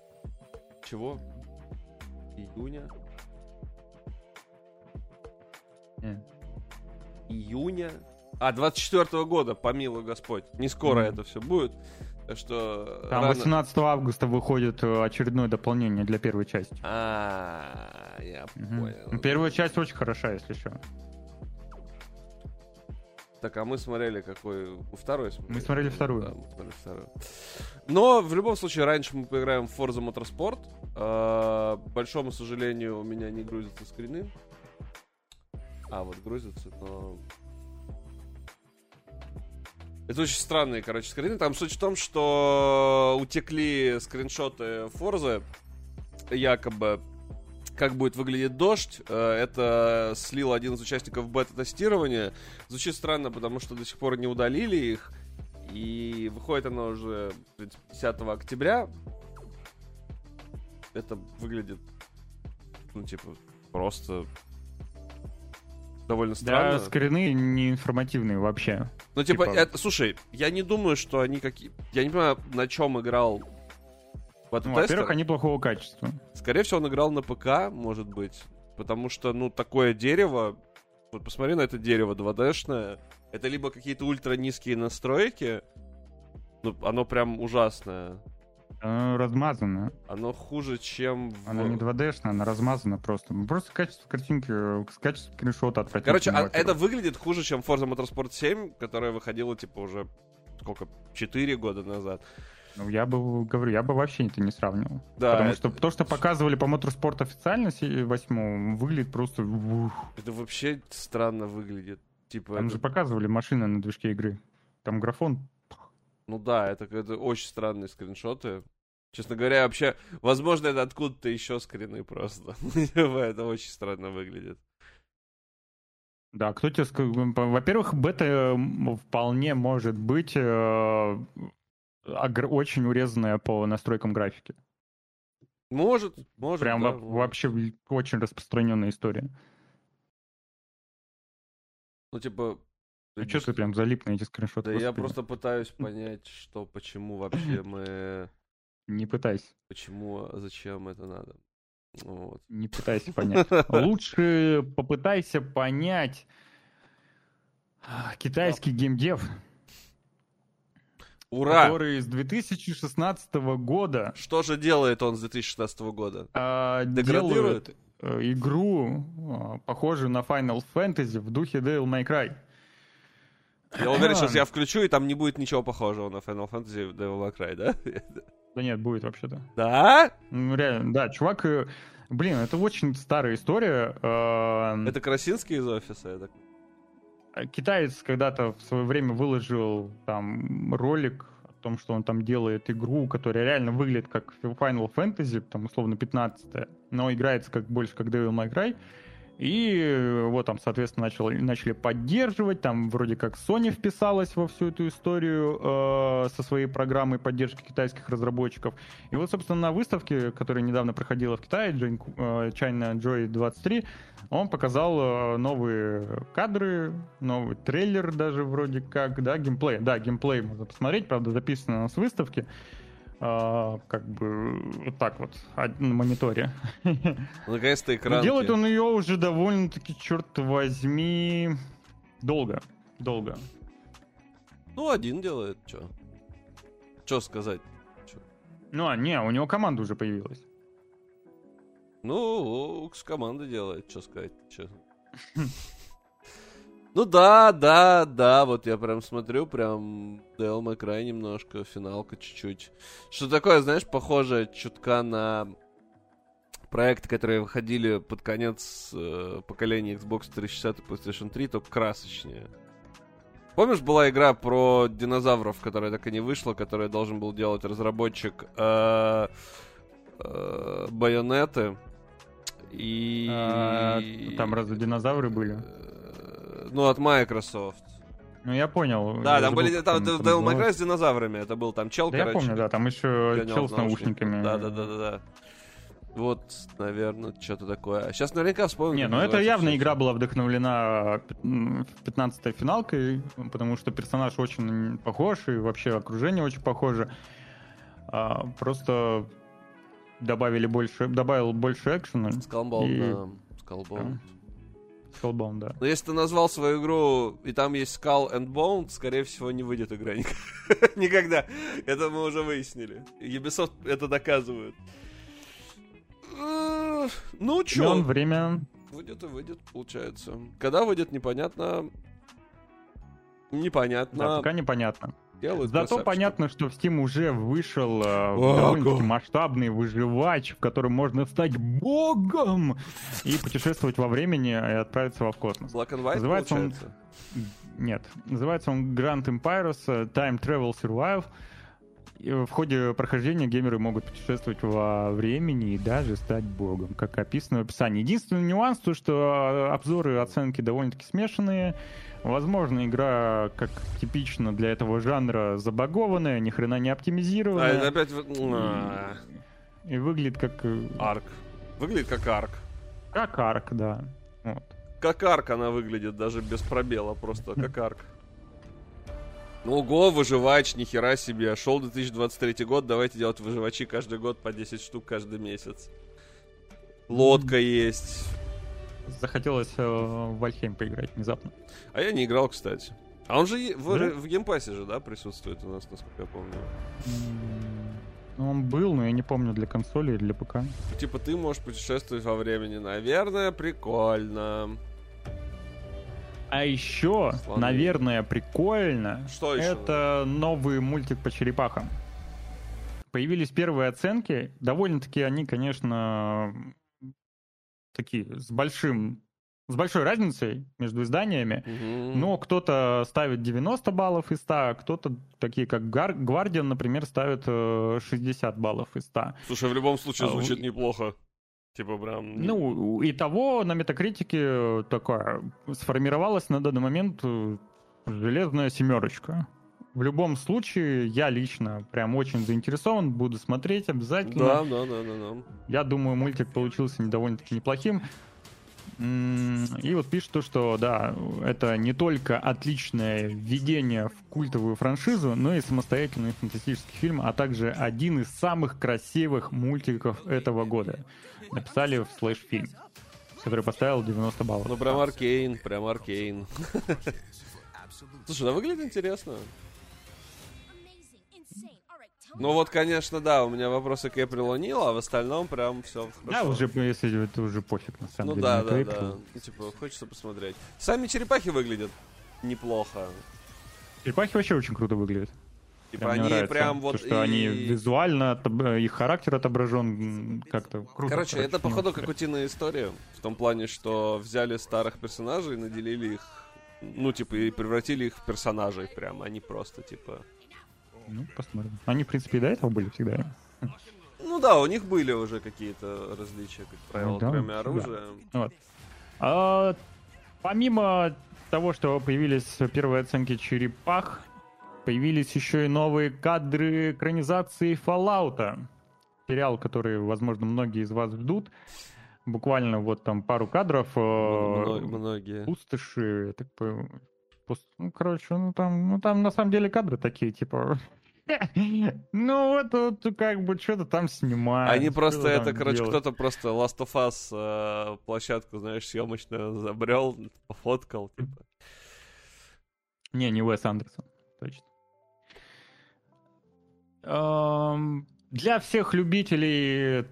Чего? Июня? Не. Июня? А, 24 года, помилуй Господь. Не скоро Мгм. это все будет. Так что... Там рано- 18 августа выходит э, очередное дополнение для первой части. А, я Мгм. понял. Ну, Первая часть очень хороша, если что. Так, а мы смотрели какой... Второй смотрели. Мы смотрели вторую. Да, мы смотрели вторую. Но, в любом случае, раньше мы поиграем в Forza Motorsport. А, К большому сожалению, у меня не грузятся скрины. А, вот грузятся, но... Это очень странные, короче, скрины. Там суть в том, что утекли скриншоты Форзы, якобы, как будет выглядеть дождь. Э, Это слил один из участников бета-тестирования. Звучит странно, потому что до сих пор не удалили их. И выходит оно уже в принципе, 10 октября. Это выглядит, ну, типа, просто довольно странно. Да, скрины не информативные вообще. Ну, типа, Типа- это, слушай, я не думаю, что они какие... Я не понимаю, на чем играл бета Ну, во-первых, они плохого качества. Скорее всего, он играл на ПК, может быть. Потому что, ну, такое дерево... Вот посмотри на это дерево 2D-шное. Это либо какие-то ультра низкие настройки. Ну, оно прям ужасное. Оно размазано. Оно хуже, чем в... Она не 2D-шная, она размазана просто. Ну, Просто качество картинки, э, качество скриншота отвратительное. Короче, а это выглядит хуже, чем Forza Motorsport 7, которая выходила, типа, уже сколько? 4 года назад. Ну, я бы, говорю, я бы вообще это не сравнивал. Да, Потому это- что то, что показывали по Motorsport официально восьмому, выглядит просто... ух. Это вообще странно выглядит. Типа, Там это- же показывали машины на движке игры. Там графон. Ну да, это, это очень странные скриншоты. Честно говоря, вообще, возможно, это откуда-то еще скрины просто. это очень странно выглядит. Да, кто тебе сказал? Во-первых, бета вполне может быть э, очень урезанная по настройкам графики. Может, может. Прям да, во- может. вообще очень распространенная история. Ну, типа... Ну что ты прям залип на эти скриншоты? Да я господи? просто пытаюсь понять, что, почему вообще мы... Не пытайся. Почему, а зачем это надо. Вот. Не пытайся понять. Лучше попытайся понять а, китайский геймдев, Ура! который с 2016 года Что же делает он с 2016 года? а, Деградирует? делает э, игру, а, похожую на Final Fantasy в духе Devil May Cry. Я уверен, сейчас я включу, и там не будет ничего похожего на Final Fantasy Devil May Cry, да? Да нет, будет вообще-то. Да? Ну, реально, да, чувак... э, Блин, это очень старая история. э, Это Красинский из офиса, я так Китаец когда-то в свое время выложил там ролик о том, что он там делает игру, которая реально выглядит как Final Fantasy, там условно 15 но играется как больше как Devil May Cry. И э, вот там, соответственно, начал, начали поддерживать, там вроде как Sony вписалась во всю эту историю э, со своей программой поддержки китайских разработчиков. И вот, собственно, на выставке, которая недавно проходила в Китае, э, China Joy 23, он показал э, новые кадры, новый трейлер даже вроде как, да, геймплей. Да, геймплей можно посмотреть, правда, записано с выставки. А, как бы вот так вот а, на мониторе. Наконец-то экран. Делает он ее уже довольно-таки, черт возьми, долго. Долго. Ну, один делает, чё? Чё сказать? Ну, а, не, у него команда уже появилась. Ну, с команды делает, что сказать, чё. Ну да, да, да, вот я прям смотрю, прям Devil May немножко, финалка чуть-чуть. Что такое, знаешь, похоже чутка на проекты, которые выходили под конец э, поколения Xbox 360 и PlayStation 3, только красочнее. Помнишь, была игра про динозавров, которая так и не вышла, которая должен был делать разработчик э, э, Байонеты и... А, там разве динозавры были? Ну, от Microsoft. Ну, я понял. Да, Я там забыл, были там там Cry назывался. с динозаврами. Это был там чел, Да я короче. помню, да, там еще гонял чел с наушниками. Да, да, да, да, да. Вот, наверное, что-то такое. Сейчас наверняка вспомню. Не, ну это явно игра была вдохновлена м, 15-й финалкой, потому что персонаж очень похож, и вообще окружение очень похоже. А, просто добавили больше, добавил больше экшена. Skullbound, И- да. Skullbound. Skullbound, да. Но если ты назвал свою игру, и там есть Skull and Bone, скорее всего, не выйдет игра ник- никогда. Это мы уже выяснили. Ubisoft это доказывает. Ну, чё, время. выйдет и выйдет, получается. Когда выйдет, непонятно. Непонятно. Да, пока непонятно. Делают Зато красавчики. понятно, что в Steam уже вышел э, Ого. довольно-таки масштабный выживач, в котором можно стать богом и путешествовать во времени и отправиться в космос. Black and White, Называется он- получается? Нет, называется он Grand Empires э, Time Travel Survive. И в ходе прохождения геймеры могут путешествовать во времени и даже стать богом, как описано в описании. Единственный нюанс, то что э, обзоры и оценки довольно-таки смешанные. Возможно, игра, как типично для этого жанра, забагованная, ни хрена не А, оптимизированная. это опять... в- А, И выглядит как... э, Арк. Выглядит как арк. Как арк, да. Вот. Как арк она выглядит, даже без пробела, просто как арк. Ого, выживач, нихера себе. Шел 2023 год, давайте делать выживачи каждый год по 10 штук каждый месяц. Лодка есть. Захотелось э, в Valheim поиграть внезапно. А я не играл, кстати. А он же в, Да? в геймпассе же, да, присутствует у нас, насколько я помню. Ну, он был, но я не помню, для консоли или для ПК. Типа ты можешь путешествовать во времени. Наверное, прикольно. А еще, Слоны. наверное, прикольно, Что еще? это новый мультик по черепахам. Появились первые оценки. Довольно-таки они, конечно, такие с большим с большой разницей между изданиями. Мгм. Но кто-то ставит 90 баллов из 100, а кто-то, такие как Guardian, например, ставит э, 60 баллов из 100. Слушай, в любом случае А, звучит у- неплохо. Типа прям... Ну, и того на метакритике такая сформировалась на данный момент э, железная семерочка. В любом случае, я лично прям очень заинтересован, буду смотреть обязательно. Да, да, да, да, да. Я думаю, мультик получился довольно-таки неплохим. И вот пишет то, что да, это не только отличное введение в культовую франшизу, но и самостоятельный фантастический фильм, а также один из самых красивых мультиков этого года. Написали в слэш-фильм, который поставил 90 баллов. Ну, прям Аркейн, прям Аркейн. Слушай, ну выглядит интересно. Ну вот, конечно, да, у меня вопросы к Эприл О'Нил, а в остальном прям все Да, уже, если это уже пофиг, на самом Ну деле. да, на да, Эйприл. да. Ну, типа, хочется посмотреть. Сами черепахи выглядят неплохо. Черепахи вообще очень круто выглядят. Типа они нравится. прям То, вот что они и- визуально, отобра- их характер отображен как-то круто. Короче, это ну, походу как утиная история. В том плане, что взяли старых персонажей, наделили их, ну, типа, и превратили их в персонажей прям, а не просто, типа... Ну, посмотрим. Они, в принципе, и до этого были всегда. Ну да, у них были уже какие-то различия, как правило, Ну да, кроме оружия. Вот. А, помимо того, что появились первые оценки черепах, появились еще и новые кадры экранизации Fallout. Сериал, который, возможно, многие из вас ждут. Буквально вот там пару кадров. э, Мно- Многие. пустоши, я так понимаю, пус- Ну, короче, ну там, ну там на самом деле кадры такие, типа. Ну вот, вот как бы что-то там снимают. Они просто, это, короче, делают. кто-то просто Last of Us э, площадку, знаешь, съемочную забрел, пофоткал, типа. Не, не Уэс Андерсон, точно. Эм, Для всех любителей, я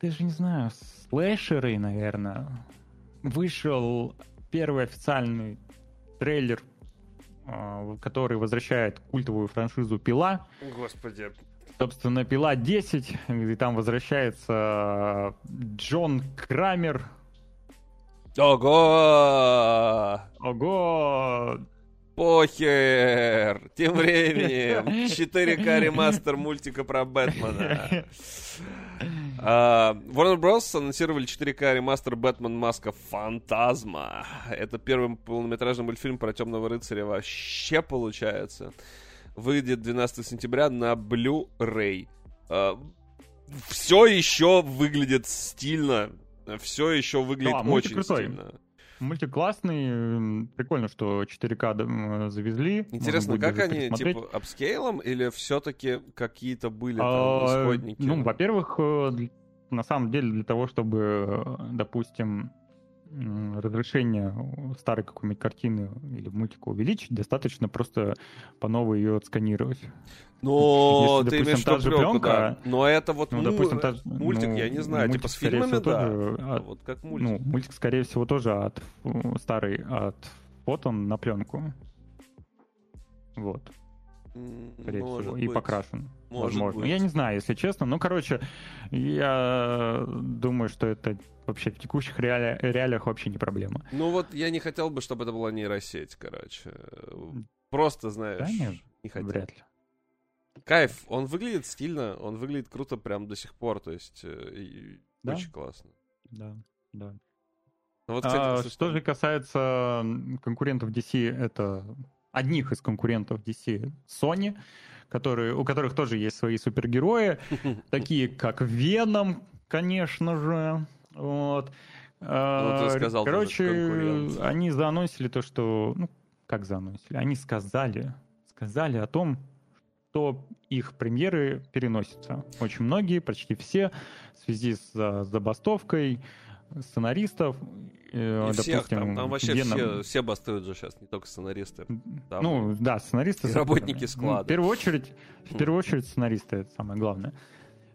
даже не знаю, слэшеры, наверное, вышел первый официальный трейлер, э, который возвращает культовую франшизу «Пила». Господи. Собственно, «Пила 10», и там возвращается Джон Крамер. Ого! Ого! Похер! Тем временем 4К ремастер мультика про Бэтмена. А, Warner Bros. анонсировали 4К ремастер Бэтмен Маска Фантазма. Это первый полнометражный мультфильм про Темного Рыцаря вообще получается. Выйдет 12 сентября на Blu-ray. Все еще выглядит стильно. Все еще выглядит Да, мультик очень крутой. стильно. Мультик классный, прикольно, что 4К д- м, завезли. Интересно, как они, типа, апскейлом или все-таки какие-то были там А, исходники? Ну, во-первых, э, на самом деле для того, чтобы, э, допустим, разрешение старой какой-нибудь картины или мультика увеличить, достаточно просто по новой ее отсканировать. Но если, ты допустим, имеешь та же пленку, пленка, да. Но это вот Ну, му- допустим, та мультик, ну, я не знаю, мультик, типа с фильмами, всего, да. тоже А от- вот как мультик. Ну, мультик, скорее всего, тоже от старый, от вот он на пленку. Вот. Скорее может всего, и быть. покрашен. Может возможно. быть. Я не знаю, если честно. Ну, короче, я думаю, что это вообще в текущих реали- реалиях вообще не проблема. Ну вот я не хотел бы, чтобы это была нейросеть, короче. Просто, знаешь, Да нет, не хотел. Вряд ли. Кайф, он выглядит стильно, он выглядит круто прям до сих пор, то есть э, и Да. очень классно. Да, да. Ну вот, А, кстати, слушай, что же касается конкурентов DC, это одних из конкурентов DC Sony, которые, у которых тоже есть свои супергерои, такие как Веном, конечно же. Вот. А, Ну, ты сказал Короче, они заанонсили то, что... Ну, как заанонсили? Они сказали, сказали о том, что их премьеры переносятся. Очень многие, почти все, в связи с а, забастовкой сценаристов. э, и всех допустим, там, там вообще Веном- все, все бастуют же сейчас, не только сценаристы. Там ну, да, сценаристы. работники ну, склада. В первую очередь, в первую очередь сценаристы, это самое главное.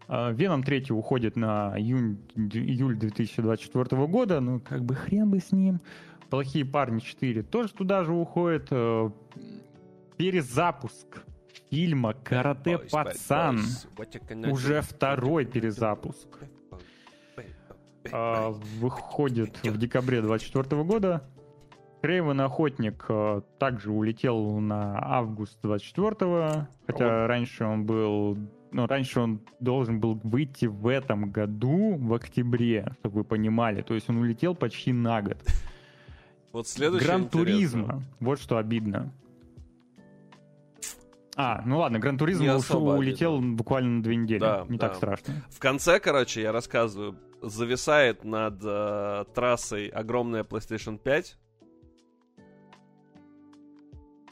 А, Веном 3 уходит на июнь, июль 2024 года, ну, как бы хрен бы с ним. Плохие парни 4 тоже туда же уходит. Э, Перезапуск фильма «Карате пацан». Уже второй перезапуск. А, выходит в декабре 24 года. Крейвен Охотник э, также улетел на август 24 хотя раньше он был... Ну, раньше он должен был выйти в этом году, в октябре, чтобы вы понимали. То есть он улетел почти на год. Вот следующее Гран. Туризма. Вот что обидно. А, ну ладно, Гран Туризм ушел- улетел буквально на две недели. Да, Не да. так страшно. В конце, короче, я рассказываю, зависает над э, трассой огромная PlayStation 5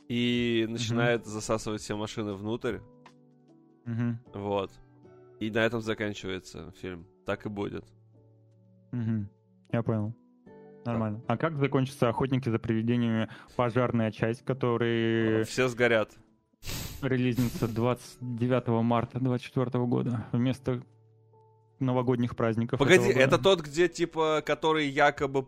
и начинает засасывать все машины внутрь. Мгм, Вот. И на этом заканчивается фильм. Так и будет. мгм. Я понял. Нормально. А как закончится «Охотники за привидениями» пожарная часть, который Все сгорят. релизнится 29 марта 2024 года вместо новогодних праздников. Погоди, это тот, где, типа, который якобы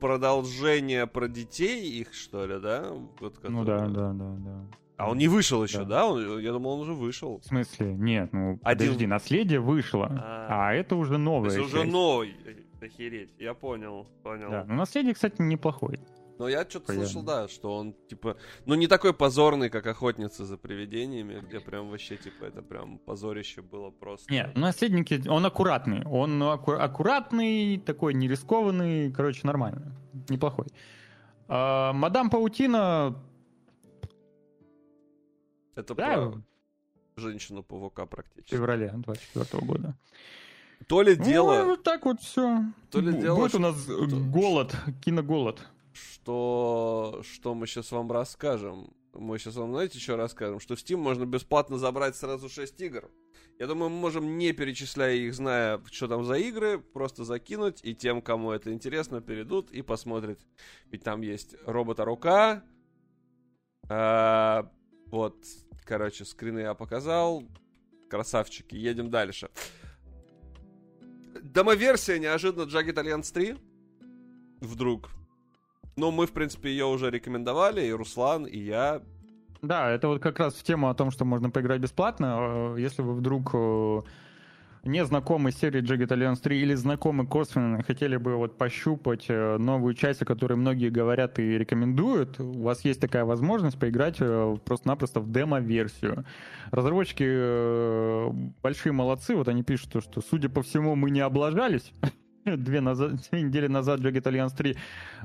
продолжение про детей их, что ли, да? Вот Ну который- да, да, да, да. А он не вышел еще, Да. да? Он- я думал, он уже вышел. В смысле? Нет, ну Один- подожди, наследие вышло, А. а, это уже новое. есть уже новый. Охереть. Я понял, понял. Да, ну наследие, кстати, неплохой. Но я что-то слышал, да, что он, типа, ну не такой позорный, как охотница за привидениями, где прям вообще, типа, это прям позорище было просто. Нет, наследники, он аккуратный. Он аку- аккуратный, такой не рискованный, короче, нормально. Неплохой. А, Мадам Паутина, Это да, про женщину-паука в практически. феврале 24 года. То ли Ну, дело, вот так вот все. То ли дело, Будет что- у нас голод, киноголод. Что, что мы сейчас вам расскажем. Мы сейчас вам, знаете, что расскажем? Что в Steam можно бесплатно забрать сразу 6 игр. Я думаю, мы можем, не перечисляя их, зная, что там за игры, просто закинуть, и тем, кому это интересно, перейдут и посмотрят. Ведь там есть робота-рука. а, вот, короче, скрины я показал. Красавчики, едем дальше. Домоверсия неожиданно Jagged Alliance 3. Вдруг. Ну, мы, в принципе, ее уже рекомендовали, и Руслан, и я. Да, это вот как раз в тему о том, что можно поиграть бесплатно. Э, Если вы вдруг э, не знакомы с серией Jagged Alliance 3 или знакомы косвенно, хотели бы вот пощупать э, новую часть, о которой многие говорят и рекомендуют, у вас есть такая возможность поиграть просто-напросто в демо-версию. Разработчики большие молодцы, вот они пишут, то, что, судя по всему, мы не облажались. Две, назад, две недели назад Jagged Alliance 3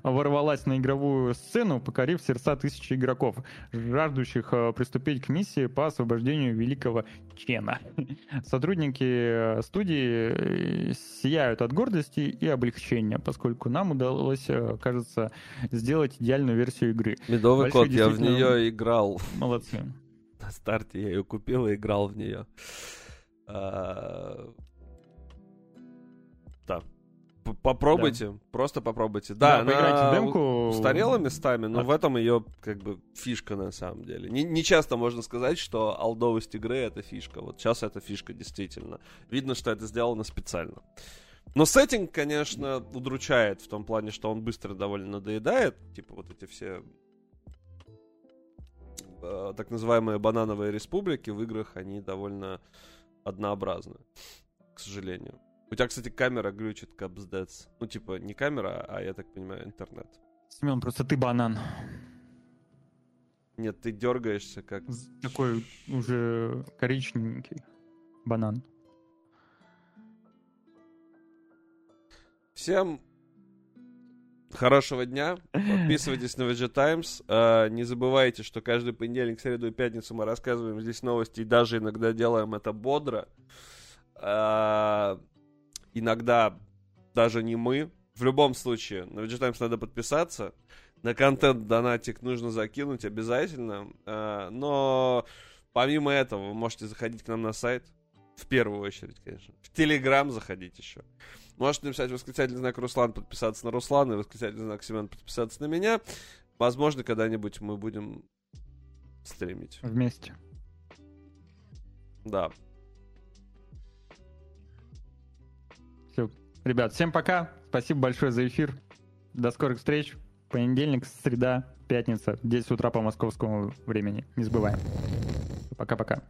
ворвалась на игровую сцену, покорив сердца тысячи игроков, жаждущих э, приступить к миссии по освобождению великого Чена. Сотрудники э, студии э, сияют от гордости и облегчения, поскольку нам удалось, кажется, сделать идеальную версию игры. Медовый Большой кот, я в нее играл. Молодцы. На старте я ее купил и играл в нее. Да. Попробуйте, просто попробуйте. Да, поиграйте она в демку. устарела местами, но А. в этом ее как бы фишка на самом деле. Не, не часто можно сказать, что алдовость игры это фишка. Вот сейчас это фишка действительно. Видно, что это сделано специально. Но сеттинг, конечно, удручает в том плане, что он быстро довольно надоедает. Типа вот эти все э, так называемые банановые республики в играх, они довольно однообразны, к сожалению. У тебя, кстати, камера глючит капздец. Ну, типа, не камера, а, я так понимаю, интернет. Семен, просто ты банан. Нет, ты дергаешься как... Такой уже коричневенький банан. Всем хорошего дня. Подписывайтесь на VG Times. Э, не забывайте, что каждый понедельник, среду и пятницу мы рассказываем здесь новости и даже иногда делаем это бодро. Иногда даже не мы. В любом случае, на VG Times надо подписаться. На контент донатик нужно закинуть обязательно. Э, но помимо этого, вы можете заходить к нам на сайт. В первую очередь, конечно. В Телеграм заходить еще. Можете написать восклицательный знак Руслан, подписаться на Руслана, и восклицательный знак Семен, подписаться на меня. Возможно, когда-нибудь мы будем стримить. Вместе. Да. Ребят, всем пока. Спасибо большое за эфир. До скорых встреч. Понедельник, среда, пятница, 10 утра по московскому времени. Не забываем. Пока-пока.